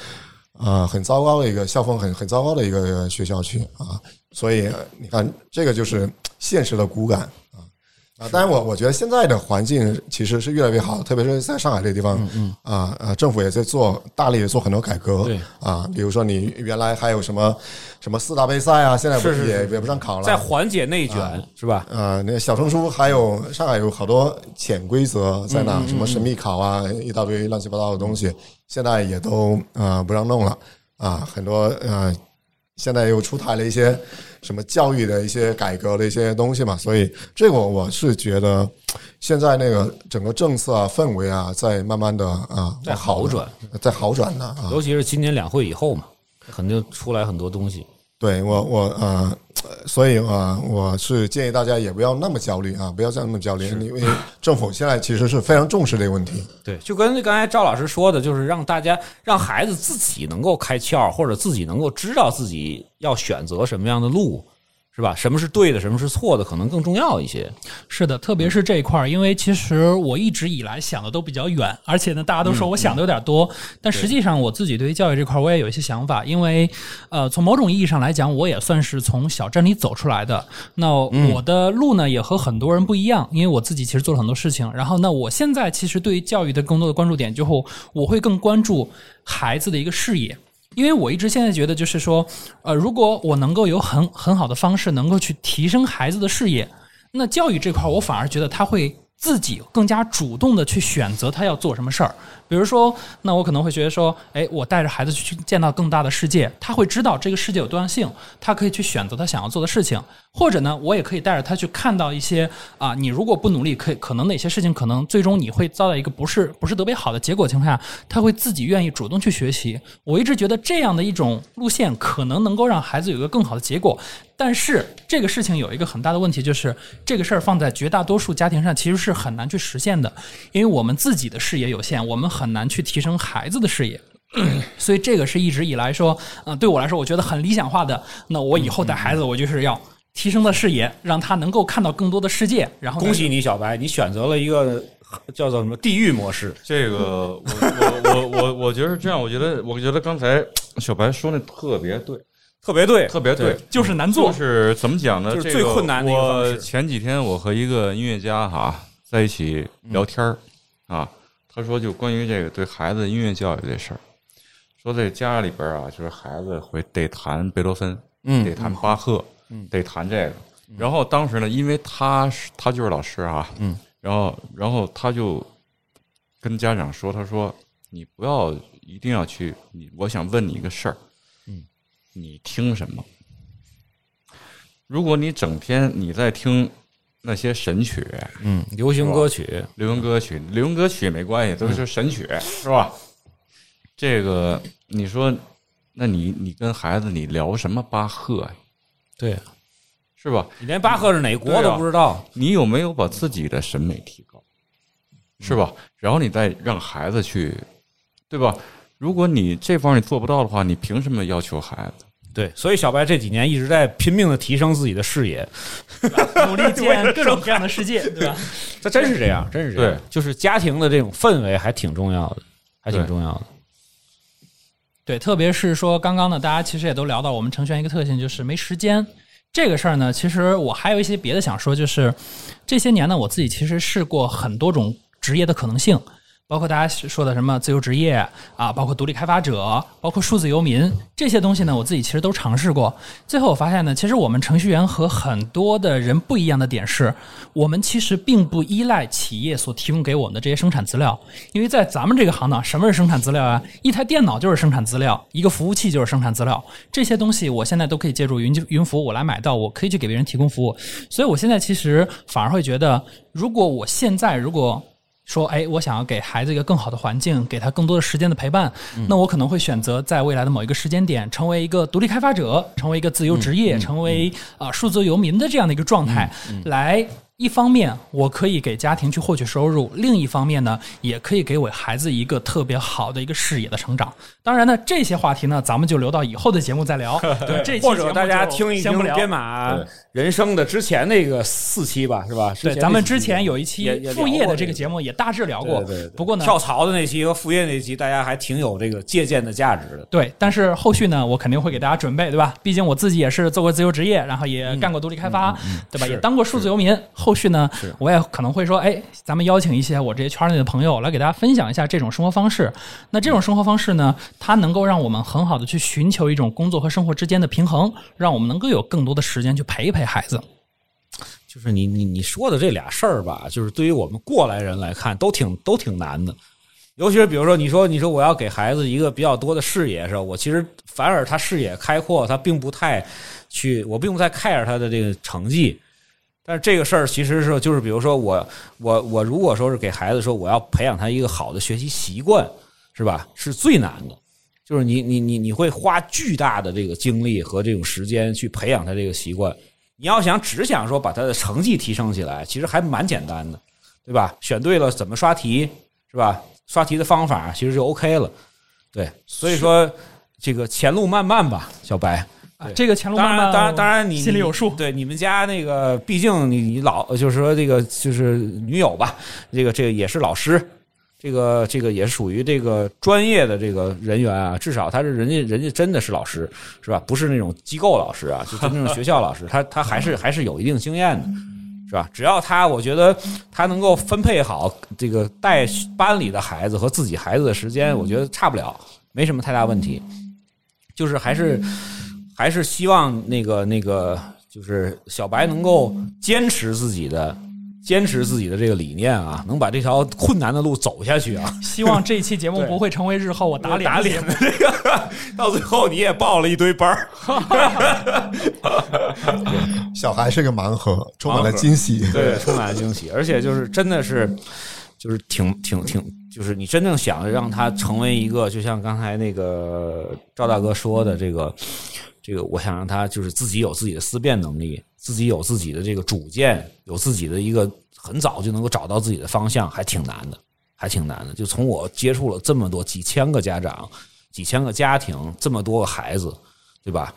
啊很糟糕的一个校风很很糟糕的一个学校去啊。所以你看，这个就是现实的骨感啊。啊，当然我我觉得现在的环境其实是越来越好，特别是在上海这个地方，嗯啊啊，政府也在做大力的做很多改革，对。啊，比如说你原来还有什么什么四大杯赛啊，现在不是是也也不让考了，在缓解内卷是吧？啊，那个小升初还有上海有好多潜规则在嗯那，什么神秘考啊，一大堆乱七八糟的东西，现在也都呃不让弄了。啊，很多呃现在又出台了一些什么教育的一些改革的一些东西嘛，所以这个我我是觉得现在那个整个政策啊氛围啊在慢慢的啊在好转，在好转呢啊，尤其是今年两会以后嘛，肯定出来很多东西。对我我呃，所以啊，我是建议大家也不要那么焦虑啊，不要再那么焦虑，因为政府现在其实是非常重视这个问题。对，就跟刚才赵老师说的，就是让大家让孩子自己能够开窍，或者自己能够知道自己要选择什么样的路，是吧？什么是对的，什么是错的，可能更重要一些。是的，特别是这一块儿，因为其实我一直以来想的都比较远，而且呢，大家都说我想的有点多，但实际上我自己对于教育这块儿我也有一些想法，因为呃，从某种意义上来讲，我也算是从小镇里走出来的。那我的路呢，也和很多人不一样，因为我自己其实做了很多事情。然后，那我现在其实对于教育的更多的关注点，就后我会更关注孩子的一个视野。因为我一直现在觉得，就是说，呃，如果我能够有很很好的方式，能够去提升孩子的视野，那教育这块儿，我反而觉得他会自己更加主动的去选择他要做什么事儿。比如说，那我可能会觉得说，哎，我带着孩子去见到更大的世界，他会知道这个世界有多样性，他可以去选择他想要做的事情。或者呢，我也可以带着他去看到一些啊，你如果不努力，可以可能哪些事情可能最终你会遭到一个不是不是特别好的结果情况下，他会自己愿意主动去学习。我一直觉得这样的一种路线可能能够让孩子有一个更好的结果。但是这个事情有一个很大的问题，就是这个事儿放在绝大多数家庭上其实是很难去实现的，因为我们自己的视野有限，我们很难去提升孩子的视野。所以这个是一直以来说，嗯、对我来说，我觉得很理想化的。那我以后带孩子，我就是要提升的视野，让他能够看到更多的世界。然后恭喜你，小白，你选择了一个 叫做什么地狱模式。这个我我我我我觉得是这样，我觉得我觉得刚才小白说那特别对，特别对，特别对，就是难做就。是怎么讲呢？就是最困难的一个方式我前几天我和一个音乐家哈在一起聊天儿啊，他说就关于这个对孩子音乐教育这事儿，说这家里边儿啊，就是孩子会得弹贝多芬，嗯得弹巴赫，得弹这个。然后当时呢，因为他是他就是老师啊，嗯，然后然后他就跟家长说，他说你不要一定要去，你我想问你一个事儿，嗯，你听什么？如果你整天你在听那些神曲、嗯，流行歌曲，流行歌曲，流行歌曲也没关系，都是神曲，是吧？这个你说，那你你跟孩子你聊什么巴赫呀？对是吧？你连巴赫是哪国都不知道，你有没有把自己的审美提高？是吧？然后你再让孩子去，对吧？如果你这方面做不到的话，你凭什么要求孩子？对，所以小白这几年一直在拼命的提升自己的视野，努力 见各种各样的世界，对吧？这真是这样，真是这样，就是家庭的这种氛围还挺重要的，还挺重要的。对，特别是说刚刚呢，大家其实也都聊到我们程序员一个特性就是没时间。这个事儿呢，其实我还有一些别的想说，就是这些年呢，我自己其实试过很多种职业的可能性，包括大家说的什么自由职业啊，包括独立开发者，包括数字游民这些东西呢，我自己其实都尝试过。最后我发现呢，其实我们程序员和很多的人不一样的点是，我们其实并不依赖企业所提供给我们的这些生产资料，因为在咱们这个行当，什么是生产资料啊？一台电脑就是生产资料，一个服务器就是生产资料，这些东西我现在都可以借助云云服务我来买到，我可以去给别人提供服务。所以我现在其实反而会觉得，如果我现在如果说，哎，我想要给孩子一个更好的环境，给他更多的时间的陪伴，那我可能会选择在未来的某一个时间点，成为一个独立开发者，成为一个自由职业，成为啊、数字游民的这样的一个状态，来。一方面，我可以给家庭去获取收入；另一方面呢，也可以给我孩子一个特别好的一个视野的成长。当然呢，这些话题呢，咱们就留到以后的节目再聊。对，这期或者节目大家听一听先不聊编码人生的之前那个四期吧，是吧？对，咱们之前有一期副业的这个。节目也大致聊过，对对对不过呢，跳槽的那期和副业那期，大家还挺有这个借鉴的价值的。对，但是后续呢，我肯定会给大家准备，对吧？毕竟我自己也是做过自由职业，然后也干过独立开发，对吧？也当过数字游民。后续呢，我也可能会说，哎，咱们邀请一些我这些圈内的朋友来给大家分享一下这种生活方式。那这种生活方式呢，它能够让我们很好的去寻求一种工作和生活之间的平衡，让我们能够有更多的时间去陪一陪孩子。就是你你你说的这俩事儿吧，就是对于我们过来人来看，都挺都挺难的。尤其是比如说，你说你说我要给孩子一个比较多的视野是吧，我其实反而他视野开阔，他并不太去，我并不太 care 他的这个成绩。但是这个事儿其实是就是比如说我我我如果说是给孩子说我要培养他一个好的学习习惯，是吧？是最难的。就是你你你你会花巨大的这个精力和这种时间去培养他这个习惯。你要想只想说把他的成绩提升起来，其实还蛮简单的，对吧？选对了怎么刷题，是吧？刷题的方法其实就 OK 了。对，所以说这个前路漫漫吧，小白。对啊这个前路当然，当然，当然，你心里有数。对你们家那个，毕竟你你老就是说这个就是女友吧，这个这个也是老师，这个这个也是属于这个专业的这个人员啊，至少他是人家人家真的是老师是吧？不是那种机构老师啊，就真正的学校老师，他他还是还是有一定经验的。是吧？只要他，我觉得他能够分配好这个带班里的孩子和自己孩子的时间，我觉得差不了，没什么太大问题。就是还是还是希望那个那个，就是小白能够坚持自己的坚持自己的这个理念啊，能把这条困难的路走下去啊。希望这一期节目不会成为日后我打脸打脸的这个，到最后你也报了一堆班儿。小孩是个盲盒，充满了惊喜。对，充满了惊喜，而且就是真的是，就是挺挺挺，就是你真正想让他成为一个，就像刚才那个赵大哥说的，这个这个，我想让他就是自己有自己的思辨能力，自己有自己的这个主见，有自己的一个很早就能够找到自己的方向，还挺难的，还挺难的。就从我接触了这么多几千个家长、几千个家庭，这么多个孩子，对吧？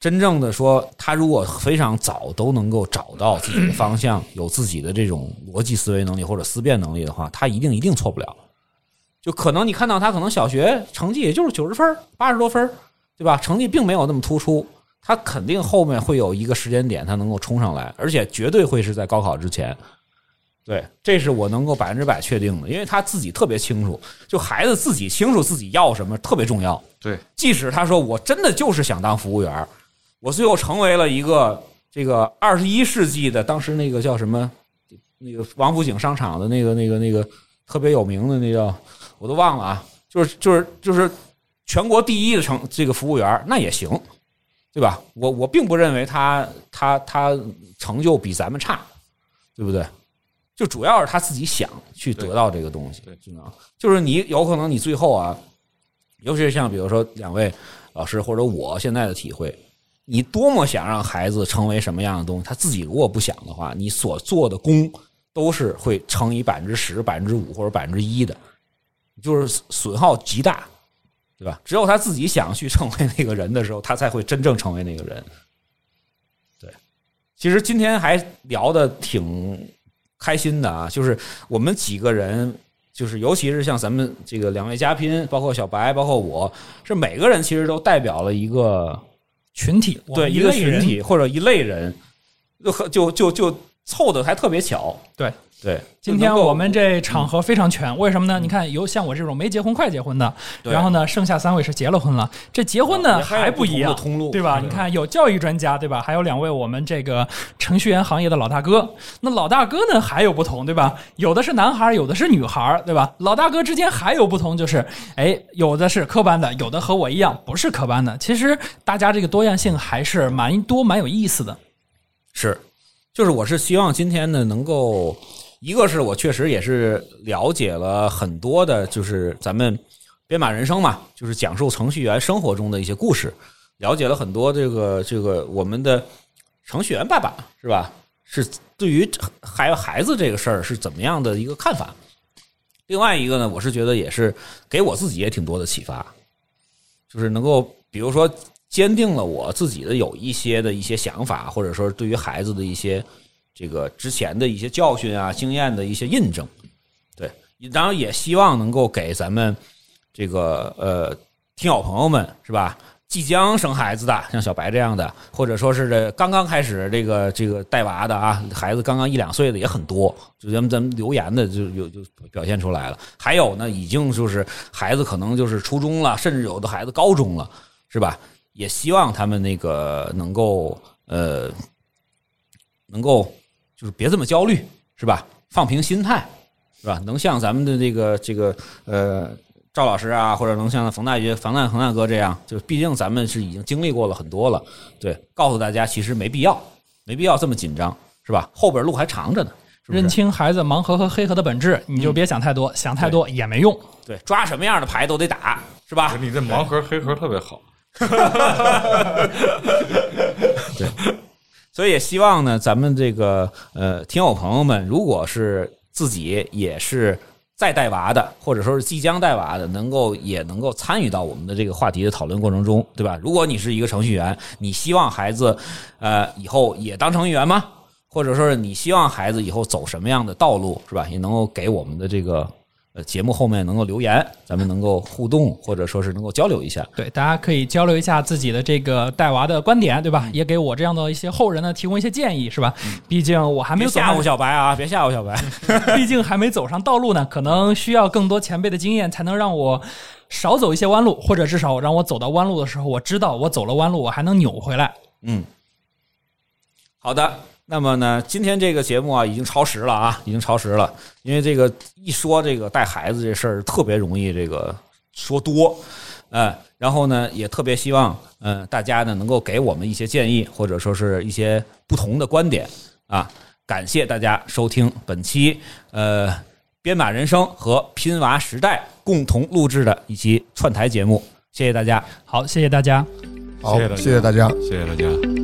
真正的说，他如果非常早都能够找到自己的方向，有自己的这种逻辑思维能力或者思辨能力的话，他一定一定错不了。就可能你看到他可能小学成绩也就是九十分、八十多分，对吧？成绩并没有那么突出，他肯定后面会有一个时间点他能够冲上来，而且绝对会是在高考之前。对，这是我能够百分之百确定的，因为他自己特别清楚，就孩子自己清楚自己要什么特别重要。对，即使他说我真的就是想当服务员，我最后成为了一个这个二十一世纪的当时那个叫什么，那个王府井商场的那个那个那个特别有名的那叫我都忘了啊，就是就是就是全国第一的成这个服务员那也行，对吧？我我并不认为他他他成就比咱们差，对不对？就主要是他自己想去得到这个东西，对知道？就是你有可能你最后啊，尤其是像比如说两位老师或者我现在的体会，你多么想让孩子成为什么样的东西，他自己如果不想的话，你所做的功都是会乘以百分之十、百分之五或者百分之一的，就是损耗极大，对吧？只有他自己想去成为那个人的时候，他才会真正成为那个人。对，其实今天还聊的挺开心的啊，就是我们几个人。就是，尤其是像咱们这个两位嘉宾，包括小白，包括我，是每个人其实都代表了一个群体，对一个群体或者一类人，就和就就就凑的还特别巧。对对，今天我们这场合非常全，为什么呢？你看，有像我这种没结婚快结婚的，然后呢，剩下三位是结了婚了。这结婚呢还不一样通路对吧？你看，有教育专家，对吧？还有两位我们这个程序员行业的老大哥。那老大哥呢还有不同，对吧？有的是男孩，有的是女孩，对吧？老大哥之间还有不同，就是哎，有的是科班的，有的和我一样不是科班的。其实大家这个多样性还是蛮多、蛮有意思的。是，就是我是希望今天呢能够，一个是我确实也是了解了很多的，就是咱们编码人生嘛，就是讲述程序员生活中的一些故事，了解了很多这个这个我们的程序员爸爸是吧？是对于还有孩子这个事儿是怎么样的一个看法？另外一个呢，我是觉得也是给我自己也挺多的启发，就是能够比如说坚定了我自己的有一些的一些想法，或者说对于孩子的一些这个之前的一些教训啊、经验的一些印证。对，当然也希望能够给咱们这个呃听友朋友们是吧？即将生孩子的，像小白这样的，或者说是这刚刚开始这个这个带娃的啊，孩子刚刚一两岁的也很多，就咱们咱们留言的就有就表现出来了。还有呢，已经就是孩子可能就是初中了，甚至有的孩子高中了，是吧？也希望他们那个能够呃，能够就是别这么焦虑，是吧？放平心态，是吧？能像咱们的这个这个呃赵老师啊，或者能像冯大爷、冯大冯大哥这样，就毕竟咱们是已经经历过了很多了，对，告诉大家其实没必要，没必要这么紧张，是吧？后边路还长着呢，是是认清孩子盲盒和黑盒的本质，你就别想太多，想太多也没用。对，抓什么样的牌都得打，是吧？你这盲盒黑盒特别好，所以也希望呢，咱们这个呃听友朋友们，如果是自己也是在带娃的，或者说是即将带娃的，能够也能够参与到我们的这个话题的讨论过程中，对吧？如果你是一个程序员，你希望孩子呃以后也当程序员吗？或者说是你希望孩子以后走什么样的道路，是吧？也能够给我们的这个呃节目后面能够留言，咱们能够互动，或者说是能够交流一下。对，大家可以交流一下自己的这个带娃的观点，对嗯吧？也给我这样的一些后人呢提供一些建议，是吧？毕竟我还没有走别吓唬小白啊！别吓唬小白。毕竟还没走上道路呢，可能需要更多前辈的经验，才能让我少走一些弯路，或者至少让我走到弯路的时候，我知道我走了弯路，我还能扭回来。嗯，好的。那么呢，今天这个节目啊，已经超时了啊，已经超时了。因为这个一说这个带孩子这事儿，特别容易这个说多，呃，然后呢，也特别希望嗯大家呢能够给我们一些建议，或者说是一些不同的观点啊。感谢大家收听本期呃编码人生和拼娃时代共同录制的一期串台节目，谢谢大家。好，谢谢大家。好，谢谢大家谢谢大家。